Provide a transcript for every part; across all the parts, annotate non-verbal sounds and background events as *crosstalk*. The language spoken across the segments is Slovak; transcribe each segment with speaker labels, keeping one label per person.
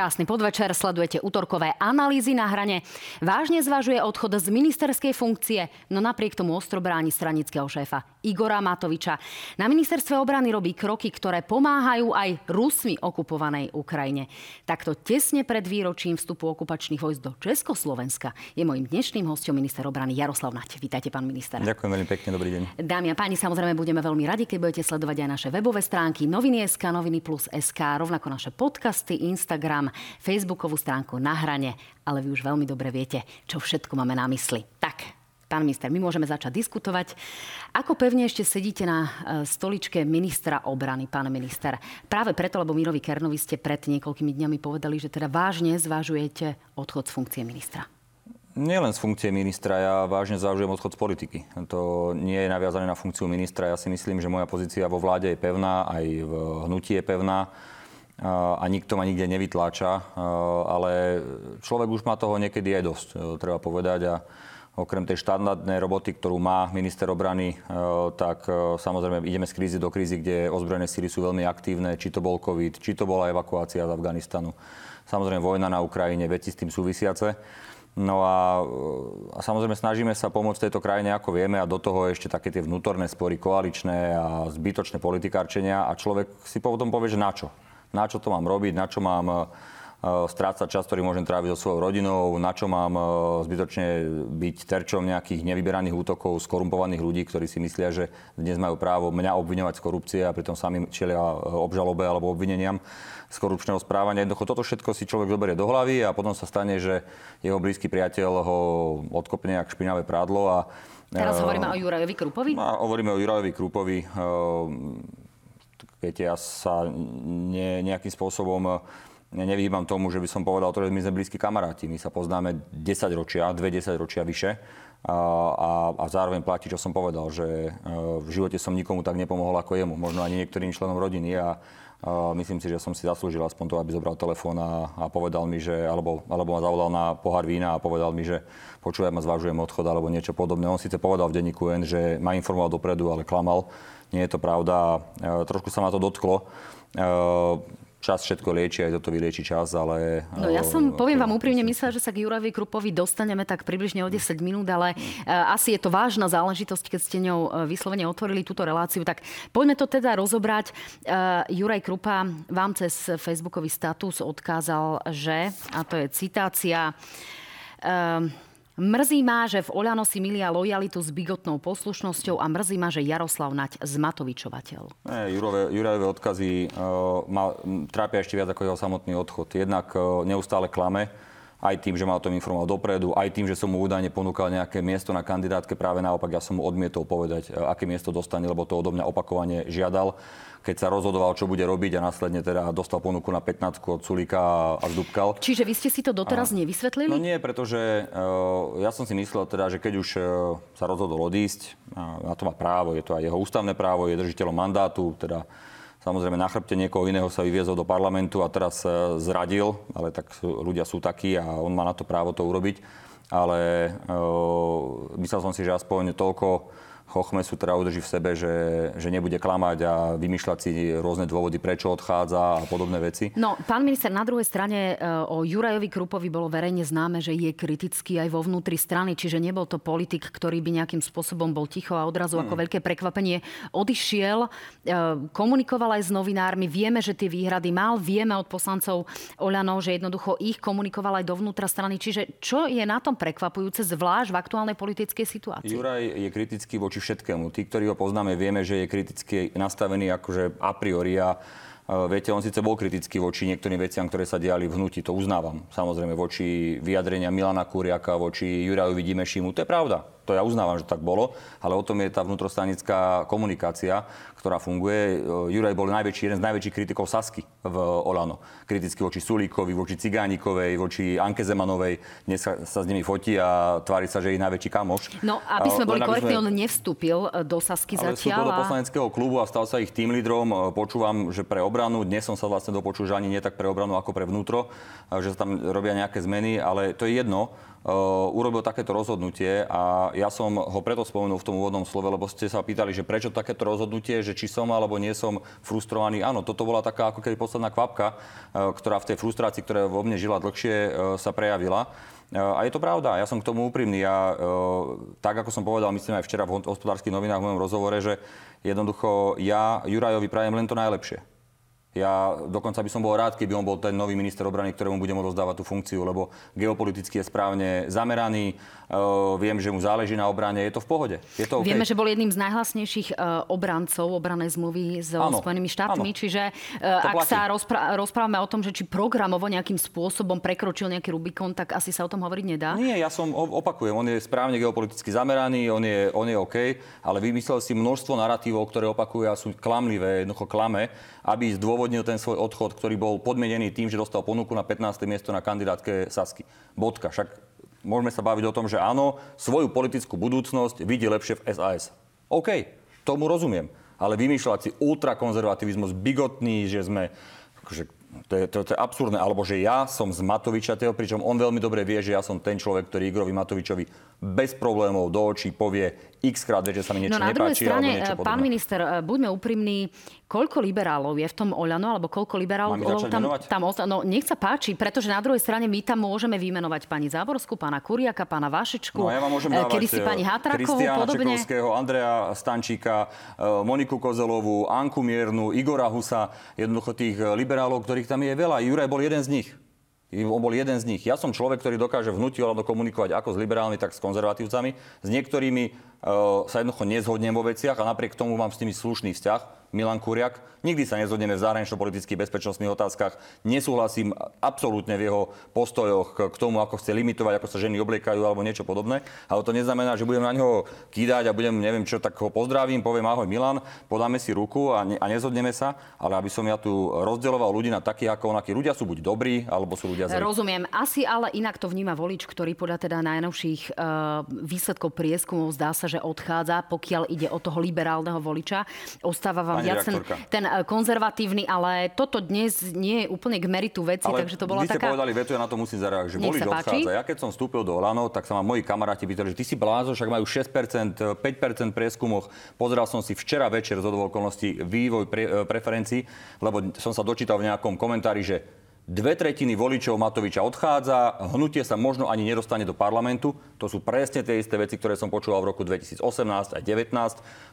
Speaker 1: Krásny podvečer, sledujete útorkové analýzy na hrane. Vážne zvažuje odchod z ministerskej funkcie, no napriek tomu ostro bráni stranického šéfa Igora Matoviča. Na ministerstve obrany robí kroky, ktoré pomáhajú aj Rusmi okupovanej Ukrajine. Takto tesne pred výročím vstupu okupačných vojsk do Československa je môjim dnešným hostom minister obrany Jaroslav Nať. Vítajte, pán minister.
Speaker 2: Ďakujem veľmi pekne, dobrý deň.
Speaker 1: Dámy a páni, samozrejme budeme veľmi radi, keď budete sledovať aj naše webové stránky noviny.sk, noviny plus SK, rovnako naše podcasty, Instagram, Instagram, Facebookovú stránku na hrane, ale vy už veľmi dobre viete, čo všetko máme na mysli. Tak, Pán minister, my môžeme začať diskutovať. Ako pevne ešte sedíte na e, stoličke ministra obrany, pán minister? Práve preto, lebo Mirovi Kernovi ste pred niekoľkými dňami povedali, že teda vážne zvažujete odchod z funkcie ministra.
Speaker 2: Nie len z funkcie ministra, ja vážne zvažujem odchod z politiky. To nie je naviazané na funkciu ministra. Ja si myslím, že moja pozícia vo vláde je pevná, aj v hnutí je pevná a nikto ma nikde nevytláča, ale človek už má toho niekedy aj dosť, treba povedať. A okrem tej štandardnej roboty, ktorú má minister obrany, tak samozrejme ideme z krízy do krízy, kde ozbrojené síly sú veľmi aktívne, či to bol COVID, či to bola evakuácia z Afganistanu. Samozrejme vojna na Ukrajine, veci s tým súvisiace. No a, a samozrejme snažíme sa pomôcť tejto krajine ako vieme a do toho ešte také tie vnútorné spory koaličné a zbytočné politikárčenia a človek si potom povie, že na čo na čo to mám robiť, na čo mám e, strácať čas, ktorý môžem tráviť so svojou rodinou, na čo mám e, zbytočne byť terčom nejakých nevyberaných útokov skorumpovaných ľudí, ktorí si myslia, že dnes majú právo mňa obviňovať z korupcie a pritom sami čelia e, obžalobe alebo obvineniam z korupčného správania. Jednoducho toto všetko si človek zoberie do hlavy a potom sa stane, že jeho blízky priateľ ho odkopne jak špinavé prádlo a
Speaker 1: Teraz hovoríme o Jurajovi Krupovi?
Speaker 2: A hovoríme o Jurajovi Krupovi Viete, ja sa ne, nejakým spôsobom ja nevyhýbam tomu, že by som povedal že my sme blízki kamaráti. My sa poznáme 10 ročia, 2 10 ročia vyše. A, a, a zároveň platí, čo som povedal, že e, v živote som nikomu tak nepomohol ako jemu, možno ani niektorým členom rodiny a, a myslím si, že som si zaslúžil aspoň to, aby zobral telefón a, a povedal mi, že, alebo, alebo ma zavolal na pohár vína a povedal mi, že počujem a zvažujem odchod alebo niečo podobné. On síce povedal v denníku N, že ma informoval dopredu, ale klamal nie je to pravda. E, trošku sa ma to dotklo. E, čas všetko lieči, aj toto vylieči čas, ale...
Speaker 1: No ja som, poviem vám úprimne, myslela, že sa k Jurajovi Krupovi dostaneme tak približne o 10 minút, ale uh, asi je to vážna záležitosť, keď ste ňou vyslovene otvorili túto reláciu. Tak poďme to teda rozobrať. Juraj Krupa vám cez facebookový status odkázal, že, a to je citácia, uh, Mrzí má, že v Oľano si milia lojalitu s bigotnou poslušnosťou a mrzí má, že Jaroslav Nať zmatovičovateľ.
Speaker 2: Ne, Jurové, Jurajové odkazy uh, ma trápia ešte viac ako jeho samotný odchod. Jednak uh, neustále klame, aj tým, že ma o tom informoval dopredu, aj tým, že som mu údajne ponúkal nejaké miesto na kandidátke. Práve naopak, ja som mu odmietol povedať, uh, aké miesto dostane, lebo to odo mňa opakovane žiadal keď sa rozhodoval, čo bude robiť a následne teda dostal ponuku na 15 od Sulika a Zdubkal.
Speaker 1: Čiže vy ste si to doteraz a... nevysvetlili?
Speaker 2: No nie, pretože uh, ja som si myslel teda, že keď už uh, sa rozhodol odísť, uh, na to má právo, je to aj jeho ústavné právo, je držiteľom mandátu, teda Samozrejme, na chrbte niekoho iného sa vyviezol do parlamentu a teraz uh, zradil, ale tak ľudia sú takí a on má na to právo to urobiť. Ale uh, myslel som si, že aspoň toľko Chochmesu teda udrží v sebe, že, že nebude klamať a vymýšľať si rôzne dôvody, prečo odchádza a podobné veci.
Speaker 1: No, pán minister, na druhej strane e, o Jurajovi Krupovi bolo verejne známe, že je kritický aj vo vnútri strany, čiže nebol to politik, ktorý by nejakým spôsobom bol ticho a odrazu hmm. ako veľké prekvapenie odišiel. E, komunikoval aj s novinármi, vieme, že tie výhrady mal, vieme od poslancov Oľanov, že jednoducho ich komunikoval aj dovnútra strany. Čiže čo je na tom prekvapujúce, zvlášť v aktuálnej politickej situácii?
Speaker 2: Juraj je kritický voči všetkému. Tí, ktorí ho poznáme, vieme, že je kriticky nastavený akože a priori a Viete, on síce bol kritický voči niektorým veciam, ktoré sa diali v hnutí, to uznávam. Samozrejme, voči vyjadrenia Milana Kuriaka, voči Jurajovi Dimešimu, to je pravda to ja uznávam, že tak bolo, ale o tom je tá vnútrostanická komunikácia, ktorá funguje. Juraj bol najväčší, jeden z najväčších kritikov Sasky v Olano. Kriticky voči Sulíkovi, voči Cigánikovej, voči Anke Zemanovej. Dnes sa, sa s nimi fotí a tvári sa, že je najväčší kamoš.
Speaker 1: No, aby sme boli korektní, sme... on nevstúpil e, do Sasky ale zatiaľ.
Speaker 2: vstúpil do poslaneckého klubu a stal sa ich tým lídrom. E, počúvam, že pre obranu, dnes som sa vlastne dopočul, že ani nie tak pre obranu ako pre vnútro, že sa tam robia nejaké zmeny, ale to je jedno urobil takéto rozhodnutie a ja som ho preto spomenul v tom úvodnom slove, lebo ste sa pýtali, že prečo takéto rozhodnutie, že či som alebo nie som frustrovaný. Áno, toto bola taká ako keby posledná kvapka, ktorá v tej frustrácii, ktorá vo mne žila dlhšie, sa prejavila. A je to pravda, ja som k tomu úprimný. Ja, tak ako som povedal, myslím aj včera v hospodárskych novinách v mojom rozhovore, že jednoducho ja Jurajovi prajem len to najlepšie. Ja dokonca by som bol rád, keby on bol ten nový minister obrany, ktorému budem rozdávať tú funkciu, lebo geopoliticky je správne zameraný, uh, viem, že mu záleží na obrane, je to v pohode. Je to
Speaker 1: okay. Vieme, že bol jedným z najhlasnejších uh, obrancov obranej zmluvy s Spojenými štátmi, ano. čiže uh, ak sa rozpr- rozprávame o tom, že či programovo nejakým spôsobom prekročil nejaký Rubikon, tak asi sa o tom hovoriť nedá.
Speaker 2: Nie, ja som opakujem, on je správne geopoliticky zameraný, on je, on je OK, ale vymyslel si množstvo narratívov, ktoré opakuje a sú klamlivé, jednoducho klame, aby zdôvodnil zdôvodnil ten svoj odchod, ktorý bol podmienený tým, že dostal ponuku na 15. miesto na kandidátke Sasky. Bodka. Však môžeme sa baviť o tom, že áno, svoju politickú budúcnosť vidí lepšie v SAS. OK, tomu rozumiem. Ale vymýšľať si ultrakonzervativizmus, bigotný, že sme akože to je, to, to je absurdné. Alebo že ja som z Matoviča, pričom on veľmi dobre vie, že ja som ten človek, ktorý Igorovi Matovičovi bez problémov do očí povie x krát, že sa mi niečo
Speaker 1: no, na
Speaker 2: nepáči.
Speaker 1: strane, alebo niečo pán minister, eh, buďme úprimní, koľko liberálov je v tom Oľano, alebo koľko liberálov tam, tam no, nech sa páči, pretože na druhej strane my tam môžeme vymenovať pani Záborskú, pána Kuriaka, pána Vašečku,
Speaker 2: no, ja vám môžem eh, dávať
Speaker 1: kedy si pani Hatrakovú,
Speaker 2: podobne. Čekovského, Andrea Stančíka, eh, Moniku Kozelovú, Anku Miernu, Igora Husa, jednoducho tých liberálov, ktorých tam je veľa. Juraj bol jeden z nich. On bol jeden z nich. Ja som človek, ktorý dokáže vnúti komunikovať ako s liberálmi, tak s konzervatívcami. S niektorými sa jednoducho nezhodnem vo veciach a napriek tomu mám s nimi slušný vzťah. Milan Kuriak. Nikdy sa nezhodneme v zahranično-politických bezpečnostných otázkach. Nesúhlasím absolútne v jeho postojoch k tomu, ako chce limitovať, ako sa ženy obliekajú alebo niečo podobné. Ale to neznamená, že budem na neho kýdať a budem, neviem čo, tak ho pozdravím, poviem ahoj Milan, podáme si ruku a, ne, a nezhodneme sa. Ale aby som ja tu rozdeloval ľudí na takých ako onakí. Ľudia sú buď dobrí, alebo sú ľudia zlí.
Speaker 1: Rozumiem. Asi ale inak to vníma volič, ktorý podľa teda najnovších uh, výsledkov prieskumov zdá sa, že odchádza, pokiaľ ide o toho liberálneho voliča. Ostáva vám viac ten, ten eh, konzervatívny, ale toto dnes nie je úplne k meritu veci, ale takže to bola taká...
Speaker 2: ste povedali vetu, ja na to musím zareagovať, že volič odchádza. Ja keď som vstúpil do Olano, tak sa ma moji kamaráti pýtali, že ty si blázo, však majú 6%, 5% prieskumoch. Pozeral som si včera večer z okolností vývoj pre, eh, preferencií, lebo som sa dočítal v nejakom komentári, že Dve tretiny voličov Matoviča odchádza, hnutie sa možno ani nedostane do parlamentu. To sú presne tie isté veci, ktoré som počúval v roku 2018 a 2019.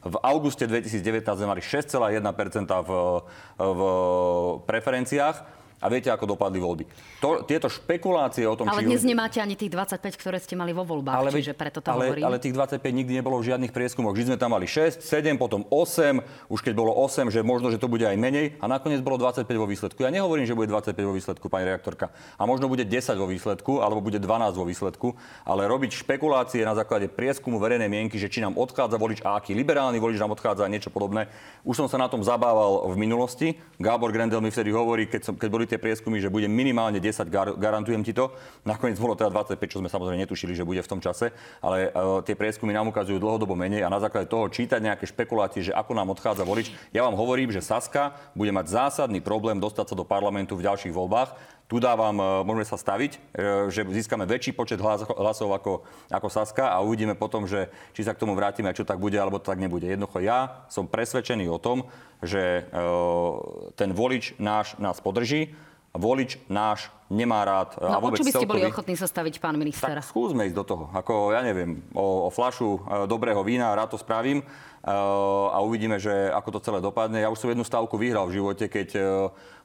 Speaker 2: V auguste 2019 sme mali 6,1% v, v preferenciách a viete, ako dopadli voľby. To, tieto špekulácie o tom,
Speaker 1: Ale či dnes ľudí... nemáte ani tých 25, ktoré ste mali vo voľbách, ale, čiže preto to
Speaker 2: ale,
Speaker 1: hovorím.
Speaker 2: Ale tých 25 nikdy nebolo v žiadnych prieskumoch. Vždy sme tam mali 6, 7, potom 8, už keď bolo 8, že možno, že to bude aj menej a nakoniec bolo 25 vo výsledku. Ja nehovorím, že bude 25 vo výsledku, pani reaktorka. A možno bude 10 vo výsledku, alebo bude 12 vo výsledku, ale robiť špekulácie na základe prieskumu verejnej mienky, že či nám odchádza volič a aký liberálny volič nám odchádza niečo podobné. Už som sa na tom zabával v minulosti. Gábor Grendel mi vtedy hovorí, keď, som, keď boli tie prieskumy, že bude minimálne 10, gar, garantujem ti to. Nakoniec bolo teda 25, čo sme samozrejme netušili, že bude v tom čase, ale uh, tie prieskumy nám ukazujú dlhodobo menej a na základe toho čítať nejaké špekulácie, že ako nám odchádza volič. Ja vám hovorím, že Saska bude mať zásadný problém dostať sa do parlamentu v ďalších voľbách tu dávam, e, môžeme sa staviť, e, že získame väčší počet hlasov ako, ako Saska a uvidíme potom, že či sa k tomu vrátime, čo tak bude, alebo tak nebude. Jednoducho ja som presvedčený o tom, že ten volič náš nás podrží volič náš nemá rád
Speaker 1: no, a vôbec o čo by ste celkový... boli ochotní sa staviť, pán minister?
Speaker 2: Tak skúsme ísť do toho. Ako, ja neviem, o, o flašu e, dobrého vína, rád to spravím e, a uvidíme, že ako to celé dopadne. Ja už som jednu stavku vyhral v živote, keď e,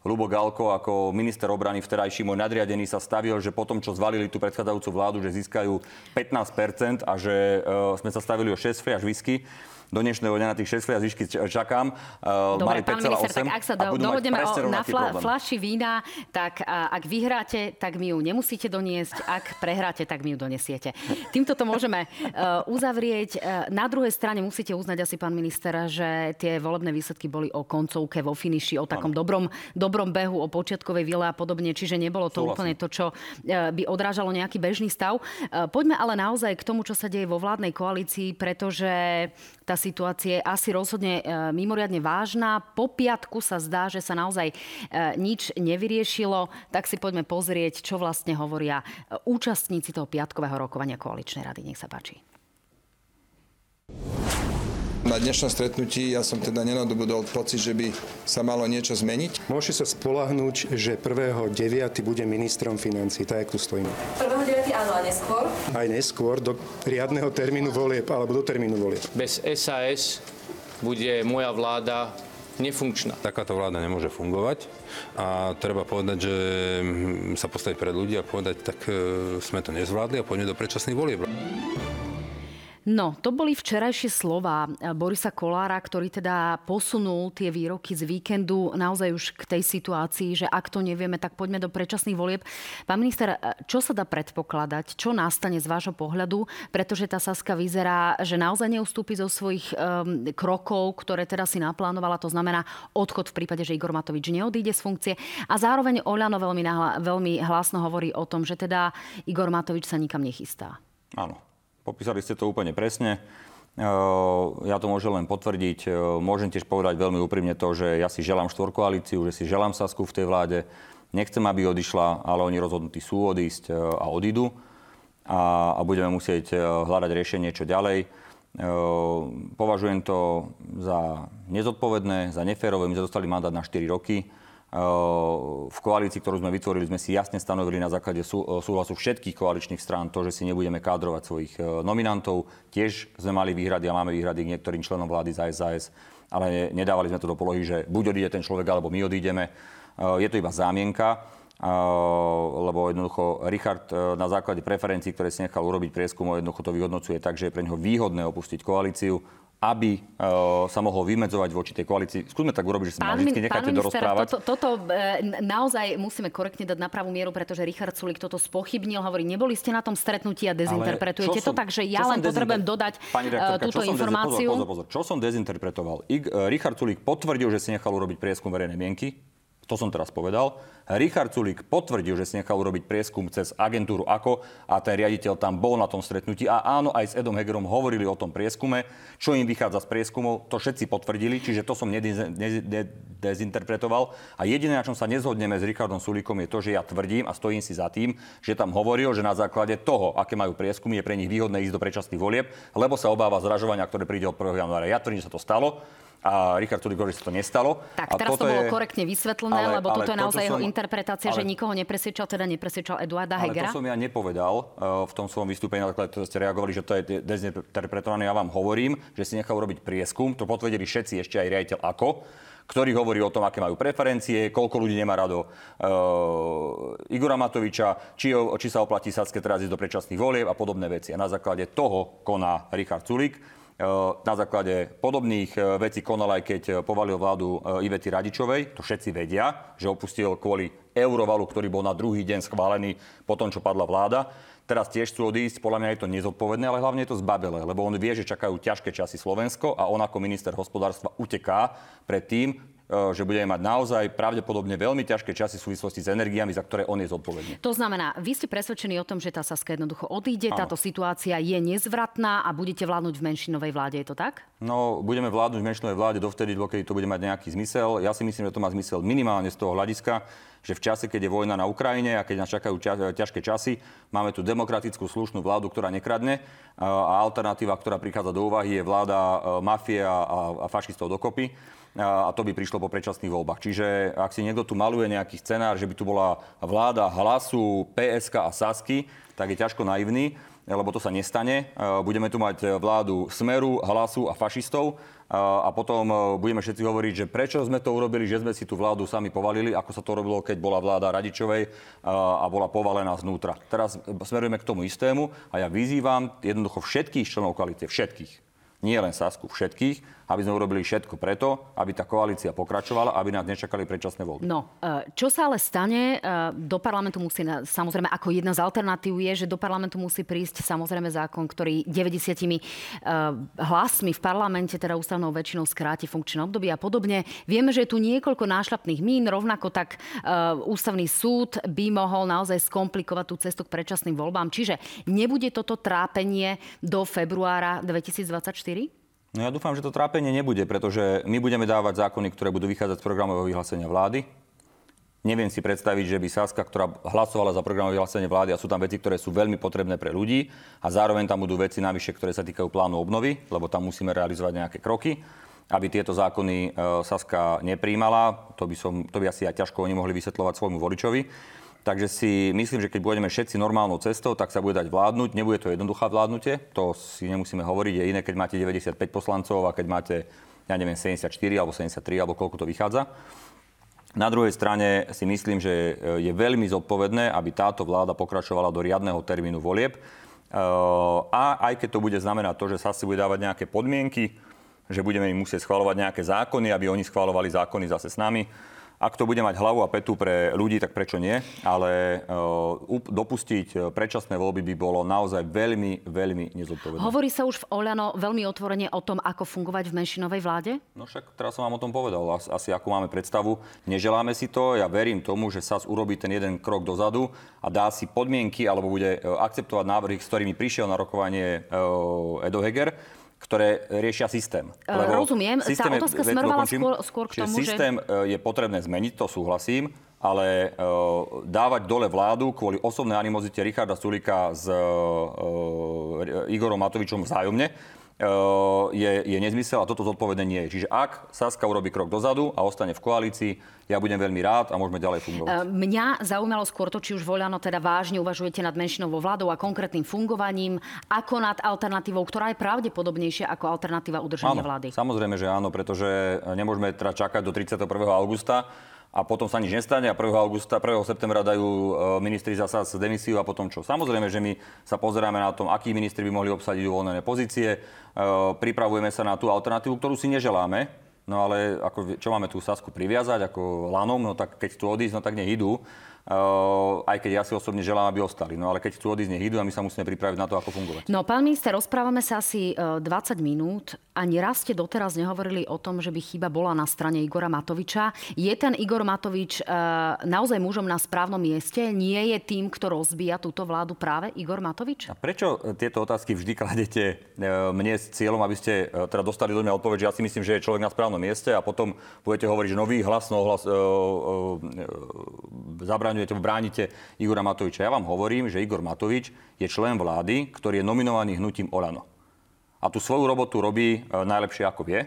Speaker 2: Lubo Galko ako minister obrany vterajší môj nadriadený sa stavil, že potom, čo zvalili tú predchádzajúcu vládu, že získajú 15% a že sme sa stavili o 6 fliaž whisky do dnešného dňa na tých 6 fliažišky čakám.
Speaker 1: Uh, Dobre, pán minister, tak ak sa do, dohodneme o, na fla, flaši vína, tak a, ak vyhráte, tak mi ju nemusíte doniesť, ak prehráte, tak mi ju donesiete. Týmto to môžeme uh, uzavrieť. Na druhej strane musíte uznať asi, pán minister, že tie volebné výsledky boli o koncovke, vo finiši, o takom dobrom, dobrom behu, o počiatkovej vile a podobne, čiže nebolo to Súhlasím. úplne to, čo by odrážalo nejaký bežný stav. Poďme ale naozaj k tomu, čo sa deje vo vládnej koalícii, pretože tá situácia je asi rozhodne e, mimoriadne vážna. Po piatku sa zdá, že sa naozaj e, nič nevyriešilo. Tak si poďme pozrieť, čo vlastne hovoria účastníci toho piatkového rokovania koaličnej rady. Nech sa páči.
Speaker 3: Na dnešnom stretnutí ja som teda nenadobudol pocit, že by sa malo niečo zmeniť.
Speaker 4: Môžete sa spolahnúť, že 1.9. bude ministrom financí, tak jak tu stojíme.
Speaker 5: 1.9. áno a neskôr?
Speaker 4: Aj neskôr, do riadneho termínu volieb, alebo do termínu volieb.
Speaker 6: Bez SAS bude moja vláda nefunkčná.
Speaker 7: Takáto vláda nemôže fungovať a treba povedať, že sa postaviť pred ľudí a povedať, tak e, sme to nezvládli a poďme do predčasných volieb.
Speaker 1: No, to boli včerajšie slova Borisa Kolára, ktorý teda posunul tie výroky z víkendu naozaj už k tej situácii, že ak to nevieme, tak poďme do predčasných volieb. Pán minister, čo sa dá predpokladať? Čo nastane z vášho pohľadu? Pretože tá Saska vyzerá, že naozaj neustúpi zo svojich um, krokov, ktoré teda si naplánovala. To znamená odchod v prípade, že Igor Matovič neodíde z funkcie. A zároveň Oľano veľmi, nahla, veľmi hlasno hovorí o tom, že teda Igor Matovič sa nikam nechystá.
Speaker 2: Áno. Popísali ste to úplne presne. Ja to môžem len potvrdiť. Môžem tiež povedať veľmi úprimne to, že ja si želám štvorkoalíciu, že si želám Sasku v tej vláde. Nechcem, aby odišla, ale oni rozhodnutí sú odísť a odídu. A, a budeme musieť hľadať riešenie čo ďalej. Považujem to za nezodpovedné, za neférové. My sme dostali mandát na 4 roky v koalícii, ktorú sme vytvorili, sme si jasne stanovili na základe súhlasu všetkých koaličných strán to, že si nebudeme kádrovať svojich e, nominantov. Tiež sme mali výhrady a máme výhrady k niektorým členom vlády za SAS, ale nedávali sme to do polohy, že buď odíde ten človek, alebo my odídeme. E, je to iba zámienka e, lebo jednoducho Richard na základe preferencií, ktoré si nechal urobiť prieskum, jednoducho to vyhodnocuje tak, že je pre neho výhodné opustiť koalíciu aby uh, sa mohol vymedzovať voči tej koalícii. Skúsme tak urobiť, že sa ma vždy necháte dorozprávať.
Speaker 1: Toto, toto e, naozaj musíme korektne dať na pravú mieru, pretože Richard Sulik toto spochybnil. Hovorí, neboli ste na tom stretnutí a dezinterpretujete to, tak, že ja len potrebujem dodať rektorka, túto informáciu.
Speaker 2: Pozor, pozor, pozor. Čo som dezinterpretoval? I, Richard Sulik potvrdil, že si nechal urobiť prieskum verejnej mienky. To som teraz povedal. Richard Sulík potvrdil, že si nechal urobiť prieskum cez agentúru AKO a ten riaditeľ tam bol na tom stretnutí. A áno, aj s Edom Hegerom hovorili o tom prieskume. Čo im vychádza z prieskumov, to všetci potvrdili, čiže to som nedezinterpretoval. A jediné, na čom sa nezhodneme s Richardom Sulíkom, je to, že ja tvrdím a stojím si za tým, že tam hovoril, že na základe toho, aké majú prieskumy, je pre nich výhodné ísť do predčasných volieb, lebo sa obáva zražovania, ktoré príde od 1. januára. Ja tvrdím, že sa to stalo a Richard Sulik hovorí, že sa to nestalo.
Speaker 1: Tak, a teraz to bolo je... korektne vysvetlené, ale, lebo ale toto je naozaj jeho interpretácia, ale... že nikoho nepresvedčal, teda nepresvedčal Eduarda Hegera.
Speaker 2: Ale to som ja nepovedal uh, v tom svojom vystúpení, na základe to ste reagovali, že to je dezinterpretované. Ja vám hovorím, že si nechal urobiť prieskum, to potvrdili všetci, ešte aj riaditeľ ako ktorý hovorí o tom, aké majú preferencie, koľko ľudí nemá rado uh, Igora Matoviča, či, či sa oplatí Sacké teraz ísť do predčasných volieb a podobné veci. A na základe toho koná Richard Sulik E, na základe podobných e, vecí konal aj keď e, povalil vládu Ivety Radičovej. To všetci vedia, že opustil kvôli eurovalu, ktorý bol na druhý deň schválený po tom, čo padla vláda. Teraz tiež chcú odísť, podľa mňa je to nezodpovedné, ale hlavne je to zbabele, lebo on vie, že čakajú ťažké časy Slovensko a on ako minister hospodárstva uteká pred tým, E, že budeme mať naozaj pravdepodobne veľmi ťažké časy v súvislosti s energiami, za ktoré on je zodpovedný.
Speaker 1: To znamená, vy ste presvedčení o tom, že tá Saska jednoducho odíde, Áno. táto situácia je nezvratná a budete vládnuť v menšinovej vláde, je to tak?
Speaker 2: No, budeme vládnuť v menšinovej vláde dovtedy, dokedy to bude mať nejaký zmysel. Ja si myslím, že to má zmysel minimálne z toho hľadiska, že v čase, keď je vojna na Ukrajine a keď nás čakajú ťažké časy, máme tu demokratickú slušnú vládu, ktorá nekradne a alternatíva, ktorá prichádza do úvahy, je vláda mafie a, a fašistov dokopy a to by prišlo po predčasných voľbách. Čiže ak si niekto tu maluje nejaký scenár, že by tu bola vláda hlasu, PSK a Sasky, tak je ťažko naivný, lebo to sa nestane. Budeme tu mať vládu Smeru, Hlasu a fašistov a potom budeme všetci hovoriť, že prečo sme to urobili, že sme si tú vládu sami povalili, ako sa to robilo, keď bola vláda Radičovej a bola povalená znútra. Teraz smerujeme k tomu istému a ja vyzývam jednoducho všetkých členov koalície, všetkých, nie len Sasku, všetkých, aby sme urobili všetko preto, aby tá koalícia pokračovala, aby nás nečakali predčasné voľby.
Speaker 1: No, e, čo sa ale stane, e, do parlamentu musí, samozrejme, ako jedna z alternatív je, že do parlamentu musí prísť samozrejme zákon, ktorý 90 e, hlasmi v parlamente, teda ústavnou väčšinou skráti funkčné obdobie a podobne. Vieme, že je tu niekoľko nášľapných mín, rovnako tak ústavný súd by mohol naozaj skomplikovať tú cestu k predčasným voľbám. Čiže nebude toto trápenie do februára 2024?
Speaker 2: No ja dúfam, že to trápenie nebude, pretože my budeme dávať zákony, ktoré budú vychádzať z programového vyhlásenia vlády. Neviem si predstaviť, že by Saska, ktorá hlasovala za programové vyhlásenie vlády a sú tam veci, ktoré sú veľmi potrebné pre ľudí a zároveň tam budú veci navyše, ktoré sa týkajú plánu obnovy, lebo tam musíme realizovať nejaké kroky, aby tieto zákony e, Saska nepríjmala. To by, som, to by asi aj ťažko oni mohli vysvetľovať svojmu voličovi. Takže si myslím, že keď budeme všetci normálnou cestou, tak sa bude dať vládnuť. Nebude to jednoduchá vládnutie, to si nemusíme hovoriť. Je iné, keď máte 95 poslancov a keď máte, ja neviem, 74 alebo 73 alebo koľko to vychádza. Na druhej strane si myslím, že je veľmi zodpovedné, aby táto vláda pokračovala do riadneho termínu volieb. A aj keď to bude znamenať to, že sa si bude dávať nejaké podmienky, že budeme im musieť schvalovať nejaké zákony, aby oni schvalovali zákony zase s nami, ak to bude mať hlavu a petu pre ľudí, tak prečo nie? Ale uh, dopustiť e, predčasné voľby by bolo naozaj veľmi, veľmi nezodpovedné.
Speaker 1: Hovorí sa už v Oľano veľmi otvorene o tom, ako fungovať v menšinovej vláde?
Speaker 2: No však teraz som vám o tom povedal. Asi ako máme predstavu. Neželáme si to. Ja verím tomu, že SAS urobí ten jeden krok dozadu a dá si podmienky alebo bude e, akceptovať návrhy, s ktorými prišiel na rokovanie uh, Edo Heger ktoré riešia systém.
Speaker 1: E, Lebo Rozumiem. Systém Tá otázka smerovala skôr, skôr k tomu,
Speaker 2: systém že... je potrebné zmeniť, to súhlasím, ale uh, dávať dole vládu kvôli osobnej animozite Richarda Sulika s uh, Igorom Matovičom vzájomne, je, je nezmysel a toto zodpovedné nie je. Čiže ak Saska urobí krok dozadu a ostane v koalícii, ja budem veľmi rád a môžeme ďalej fungovať.
Speaker 1: Mňa zaujímalo skôr to, či už Voľano teda vážne uvažujete nad menšinovou vládou a konkrétnym fungovaním, ako nad alternatívou, ktorá je pravdepodobnejšia ako alternatíva udržania
Speaker 2: áno,
Speaker 1: vlády.
Speaker 2: Samozrejme, že áno, pretože nemôžeme teda čakať do 31. augusta a potom sa nič nestane a 1. augusta, 1. septembra dajú e, ministri zasa z demisiu a potom čo. Samozrejme, že my sa pozeráme na tom, akí ministri by mohli obsadiť uvoľnené pozície, e, pripravujeme sa na tú alternatívu, ktorú si neželáme, no ale ako, čo máme tú Sasku priviazať ako lanom, no tak keď tu odísť, no tak nech idú. Uh, aj keď ja si osobne želám, aby ostali. No ale keď chcú odísť, nech idú a my sa musíme pripraviť na to, ako fungovať.
Speaker 1: No pán minister, rozprávame sa asi 20 e, minút. Ani raz ste doteraz nehovorili o tom, že by chyba bola na strane Igora Matoviča. Je ten Igor Matovič uh, naozaj mužom na správnom mieste? Nie je tým, kto rozbíja túto vládu práve Igor Matovič?
Speaker 2: A prečo tieto otázky vždy kladete mne s cieľom, aby ste teda dostali do mňa odpoveď, že ja si myslím, že je človek na správnom mieste a potom budete hovoriť, že nový hlas, no hlas, uh, uh, zabraňujete, bránite Igora Matoviča. Ja vám hovorím, že Igor Matovič je člen vlády, ktorý je nominovaný hnutím Olano. A tú svoju robotu robí e, najlepšie, ako vie.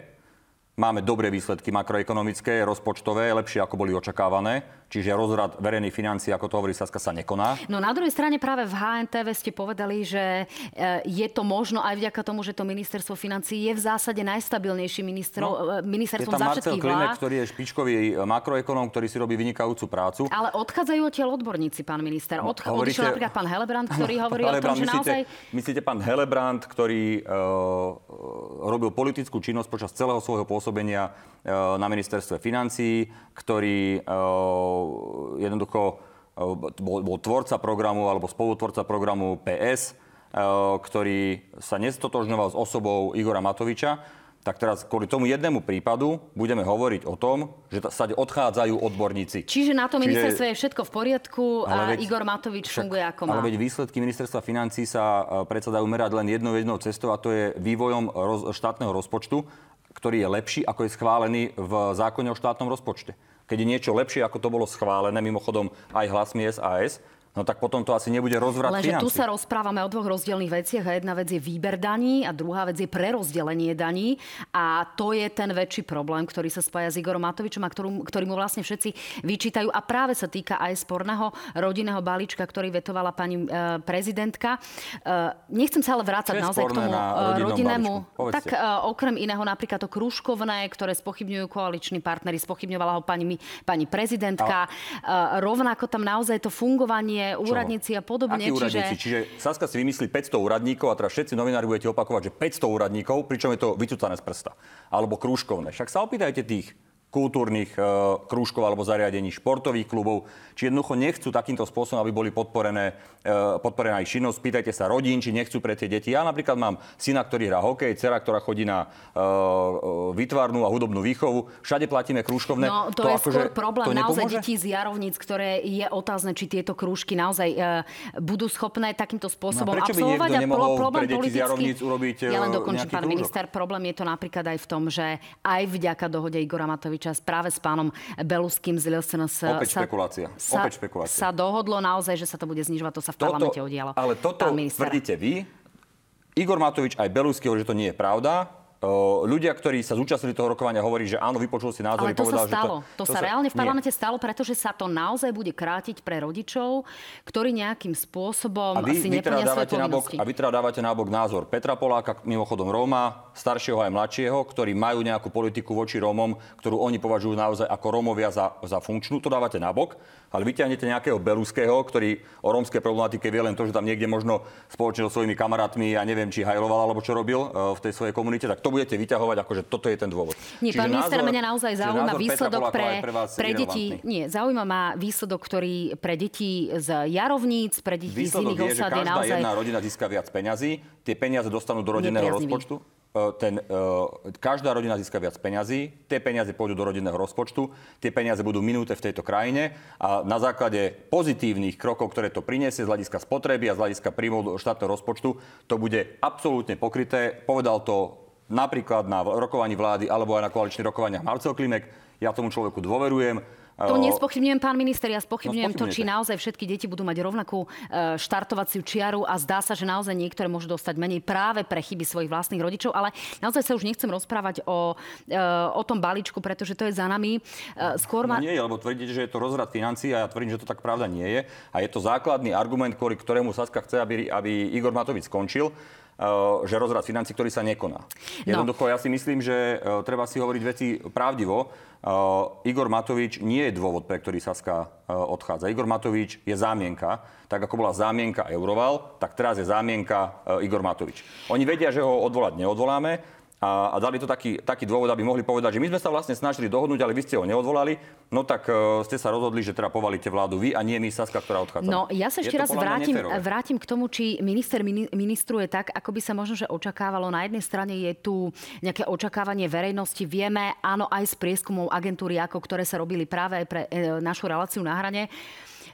Speaker 2: Máme dobré výsledky makroekonomické, rozpočtové, lepšie ako boli očakávané. Čiže rozrad verejných financií, ako to hovorí Saska, sa nekoná.
Speaker 1: No na druhej strane práve v HNTV ste povedali, že e, je to možno aj vďaka tomu, že to ministerstvo financií je v zásade najstabilnejší ministro, no, e, ministerstvom za všetkých
Speaker 2: Klimek, ktorý je špičkový makroekonom, ktorý si robí vynikajúcu prácu.
Speaker 1: Ale odchádzajú odtiaľ odborníci, pán minister. Od, no, hovoríte... Odišiel napríklad pán Helebrand, ktorý *laughs* hovorí o tom, že
Speaker 2: myslíte,
Speaker 1: naozaj...
Speaker 2: Myslíte pán Helebrand, ktorý uh, robil politickú činnosť počas celého svojho pôsobenia na ministerstve financií, ktorý uh, jednoducho eh, bol, bol tvorca programu alebo spolutvorca programu PS, ktorý sa nestotožňoval s osobou Igora Matoviča, tak teraz kvôli tomu jednému prípadu budeme hovoriť o tom, že sa odchádzajú odborníci.
Speaker 1: Čiže na to ministerstve Čiže... je všetko v poriadku a veď, Igor Matovič však, funguje ako má.
Speaker 2: Ale veď výsledky ministerstva financí sa predsa dajú merať len jednou jednou cestou a to je vývojom roz, štátneho rozpočtu, ktorý je lepší, ako je schválený v zákone o štátnom rozpočte. Keď je niečo lepšie, ako to bolo schválené, mimochodom aj hlasmi SAS, no tak potom to asi nebude rozvrat
Speaker 1: Lenže tu sa rozprávame o dvoch rozdielných veciach a jedna vec je výber daní a druhá vec je prerozdelenie daní a to je ten väčší problém, ktorý sa spája s Igorom Matovičom a ktorú, ktorý mu vlastne všetci vyčítajú a práve sa týka aj sporného rodinného balíčka, ktorý vetovala pani e, prezidentka. E, nechcem sa ale vrácať naozaj k tomu e, rodinnému. Tak e, okrem iného napríklad to krúžkovné, ktoré spochybňujú koaliční partnery, spochybňovala ho pani, pani prezidentka. A... E, rovnako tam naozaj to fungovanie úradníci a podobne.
Speaker 2: Akí úradníci? Čiže... Čiže Saska si vymyslí 500 úradníkov a teraz všetci novinári budete opakovať, že 500 úradníkov, pričom je to vycúcané z prsta. Alebo krúžkovné. Však sa opýtajte tých kultúrnych e, krúžkov alebo zariadení, športových klubov, či jednoducho nechcú takýmto spôsobom, aby boli podporené, e, podporená ich činnosť. Pýtajte sa rodín, či nechcú pre tie deti. Ja napríklad mám syna, ktorý hrá hokej, dcera, ktorá chodí na e, vytvarnú a hudobnú výchovu. Všade platíme krúžkovné.
Speaker 1: No, to, to je skôr problém naozaj detí z jarovníc, ktoré je otázne, či tieto krúžky naozaj e, budú schopné takýmto spôsobom
Speaker 2: no, prečo
Speaker 1: absolvovať.
Speaker 2: By a problém pre deti z jarovníc urobiť
Speaker 1: Ja len dokončím, pán
Speaker 2: krúžok.
Speaker 1: minister. Problém je to napríklad aj v tom, že aj vďaka dohode Igora Matoviča práve s pánom Beluským z LSNS
Speaker 2: Opäť
Speaker 1: sa,
Speaker 2: špekulácia.
Speaker 1: Sa,
Speaker 2: Opäť špekulácia.
Speaker 1: sa dohodlo naozaj, že sa to bude znižovať. To sa v parlamente udialo.
Speaker 2: Ale toto tvrdíte vy. Igor Matovič aj Belusky hovorí, že to nie je pravda ľudia, ktorí sa zúčastnili toho rokovania, hovorí, že áno, vypočul si názory.
Speaker 1: Ale to
Speaker 2: povedal,
Speaker 1: sa stalo.
Speaker 2: Že
Speaker 1: to, to, to sa, sa reálne v parlamente nie. stalo, pretože sa to naozaj bude krátiť pre rodičov, ktorí nejakým spôsobom
Speaker 2: a vy,
Speaker 1: si
Speaker 2: vy teda
Speaker 1: dávate
Speaker 2: nabok, A vy teda dávate nabok názor Petra Poláka, mimochodom Róma, staršieho aj mladšieho, ktorí majú nejakú politiku voči Rómom, ktorú oni považujú naozaj ako Rómovia za, za funkčnú. To dávate nabok ale vyťahnete nejakého Beluského, ktorý o rómskej problematike vie len to, že tam niekde možno spoločne so svojimi kamarátmi, ja neviem, či hajloval alebo čo robil e, v tej svojej komunite, tak to budete vyťahovať, ako že toto je ten dôvod.
Speaker 1: Nie, pán minister, mňa naozaj zaujíma výsledok pre, pre, pre deti. Nie, zaujíma ma výsledok, ktorý pre deti z Jarovníc, pre deti
Speaker 2: výsledok
Speaker 1: z iných osad je,
Speaker 2: je
Speaker 1: naozaj...
Speaker 2: jedna rodina získa viac peňazí, tie peniaze dostanú do rodinného rozpočtu E, ten, uh, každá rodina získa viac peňazí, tie peniaze pôjdu do rodinného rozpočtu, tie peniaze budú minuté v tejto krajine a na základe pozitívnych krokov, ktoré to priniesie z hľadiska spotreby a z hľadiska príjmov do štátneho rozpočtu, to bude absolútne pokryté. Povedal to napríklad na rokovaní vlády alebo aj na koaličných rokovaniach Marcel Klimek. Ja tomu človeku dôverujem
Speaker 1: to nespochybňujem, pán minister, ja spochybňujem no, to, či naozaj všetky deti budú mať rovnakú e, štartovaciu čiaru a zdá sa, že naozaj niektoré môžu dostať menej práve pre chyby svojich vlastných rodičov, ale naozaj sa už nechcem rozprávať o, e, o tom balíčku, pretože to je za nami.
Speaker 2: E, skôr ma... No nie, lebo tvrdíte, že je to rozrad financií a ja tvrdím, že to tak pravda nie je. A je to základný argument, kvôli ktorému Saska chce, aby, aby Igor Matovič skončil že rozrad financí, ktorý sa nekoná. No. Jednoducho, ja si myslím, že treba si hovoriť veci pravdivo. Uh, Igor Matovič nie je dôvod, pre ktorý Saska odchádza. Igor Matovič je zámienka. Tak ako bola zámienka Euroval, tak teraz je zámienka Igor Matovič. Oni vedia, že ho odvolať neodvoláme, a, a dali to taký, taký dôvod, aby mohli povedať, že my sme sa vlastne snažili dohodnúť, ale vy ste ho neodvolali, no tak uh, ste sa rozhodli, že teda povalíte vládu vy a nie my Saska, ktorá odchádza.
Speaker 1: No ja sa ešte raz vrátim, vrátim k tomu, či minister ministruje tak, ako by sa možno že očakávalo. Na jednej strane je tu nejaké očakávanie verejnosti. Vieme, áno, aj z prieskumov agentúry, ako ktoré sa robili práve pre e, našu reláciu na hrane,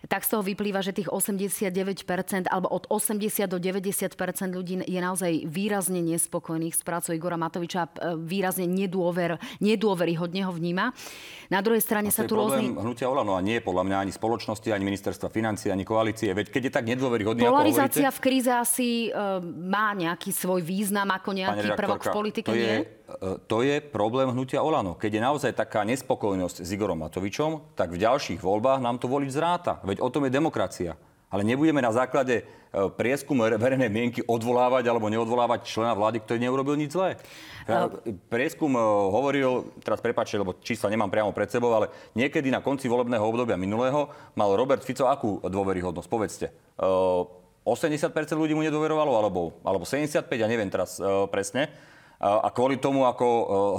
Speaker 1: tak z toho vyplýva, že tých 89% alebo od 80 do 90% ľudí je naozaj výrazne nespokojných s prácou Igora Matoviča, e, výrazne nedôver, nedôveryhodne ho vníma. Na druhej strane
Speaker 2: a
Speaker 1: sa tu
Speaker 2: rôzny... hnutia Olano a nie podľa mňa ani spoločnosti, ani ministerstva financí, ani koalície. Veď keď je tak nedôveryhodný,
Speaker 1: Polarizácia
Speaker 2: ako
Speaker 1: v kríze asi uh, má nejaký svoj význam ako nejaký prvok v politike,
Speaker 2: to
Speaker 1: nie?
Speaker 2: Je, uh, to je problém hnutia Olano. Keď je naozaj taká nespokojnosť s Igorom Matovičom, tak v ďalších voľbách nám to voliť zráta. Veď o tom je demokracia. Ale nebudeme na základe e, prieskumu verejnej mienky odvolávať alebo neodvolávať člena vlády, ktorý neurobil nič zlé. Ja, prieskum e, hovoril, teraz prepáčte, lebo čísla nemám priamo pred sebou, ale niekedy na konci volebného obdobia minulého mal Robert Fico akú dôveryhodnosť? Povedzte. 80% e, ľudí mu nedôverovalo, alebo, alebo 75, ja neviem teraz presne. A kvôli tomu, ako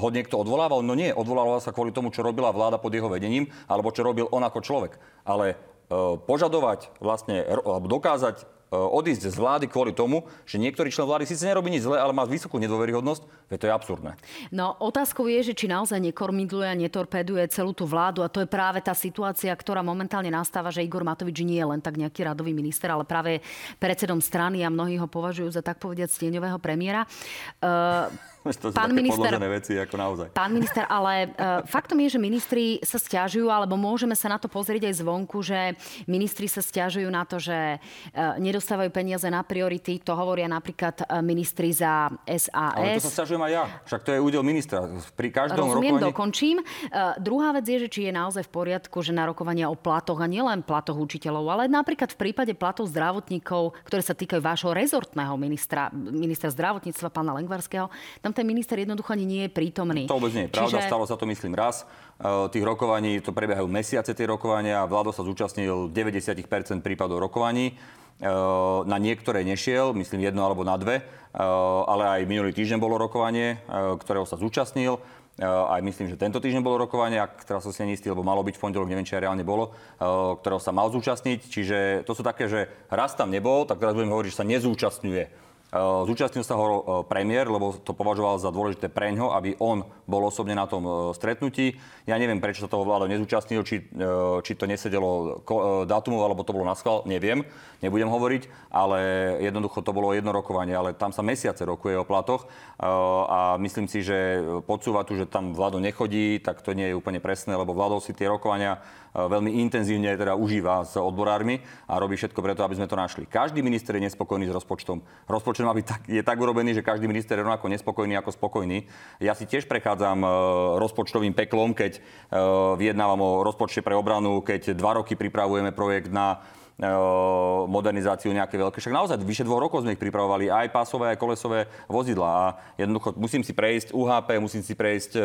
Speaker 2: ho niekto odvolával, no nie, odvolával sa kvôli tomu, čo robila vláda pod jeho vedením, alebo čo robil on ako človek. Ale E, požadovať vlastne, dokázať e, odísť z vlády kvôli tomu, že niektorý člen vlády síce nerobí nič zle, ale má vysokú nedôveryhodnosť, veď to je absurdné.
Speaker 1: No otázkou je, že či naozaj nekormidluje a netorpeduje celú tú vládu a to je práve tá situácia, ktorá momentálne nastáva, že Igor Matovič nie je len tak nejaký radový minister, ale práve predsedom strany a mnohí ho považujú za tak povediať stieňového premiéra. Uh, *laughs*
Speaker 2: to pán minister, veci, ako naozaj.
Speaker 1: Pán minister, ale uh, faktom je, že ministri sa stiažujú, alebo môžeme sa na to pozrieť aj zvonku, že ministri sa stiažujú na to, že uh, nedostávajú peniaze na priority. To hovoria napríklad uh, ministri za SAS.
Speaker 2: Ale to sa stiažujem aj ja. Však to je údel ministra. Pri každom
Speaker 1: Rozumiem,
Speaker 2: rokovaní...
Speaker 1: dokončím. Uh, druhá vec je, že či je naozaj v poriadku, že na rokovania o platoch a nielen platoch učiteľov, ale napríklad v prípade platov zdravotníkov, ktoré sa týkajú vášho rezortného ministra, ministra zdravotníctva, pána Lengvarského, tam tam ten minister jednoducho ani nie je prítomný.
Speaker 2: To vôbec nie je pravda, Čiže... stalo sa to myslím raz. E, tých rokovaní, to prebiehajú mesiace tie rokovania, vládo sa zúčastnil 90% prípadov rokovaní e, na niektoré nešiel, myslím jedno alebo na dve, e, ale aj minulý týždeň bolo rokovanie, ktorého sa zúčastnil. aj myslím, že tento týždeň bolo rokovanie, ak teraz som si neistý, lebo malo byť v pondelok, neviem, či aj reálne bolo, ktorého sa mal zúčastniť. Čiže to sú také, že raz tam nebol, tak teraz budem hovoriť, že sa nezúčastňuje. Eh, zúčastnil sa ho eh, premiér, lebo to považoval za dôležité preňho, aby on bol osobne na tom eh, stretnutí. Ja neviem, prečo sa toho vláda nezúčastnil, či, či to nesedelo dátumov, alebo to bolo na schvál, neviem, nebudem hovoriť, ale jednoducho to bolo jedno rokovanie, ale tam sa mesiace rokuje o platoch a myslím si, že podsúva tu, že tam vládo nechodí, tak to nie je úplne presné, lebo vládol si tie rokovania veľmi intenzívne teda užíva s odborármi a robí všetko preto, aby sme to našli. Každý minister je nespokojný s rozpočtom. Rozpočet je tak urobený, že každý minister je rovnako nespokojný ako spokojný. Ja si tiež prechádzam e, rozpočtovým peklom, keď e, vyjednávam o rozpočte pre obranu, keď dva roky pripravujeme projekt na E, modernizáciu nejaké veľké. Však naozaj vyše dvoch rokov sme ich pripravovali aj pásové, aj kolesové vozidla. A jednoducho musím si prejsť UHP, musím si prejsť e, e,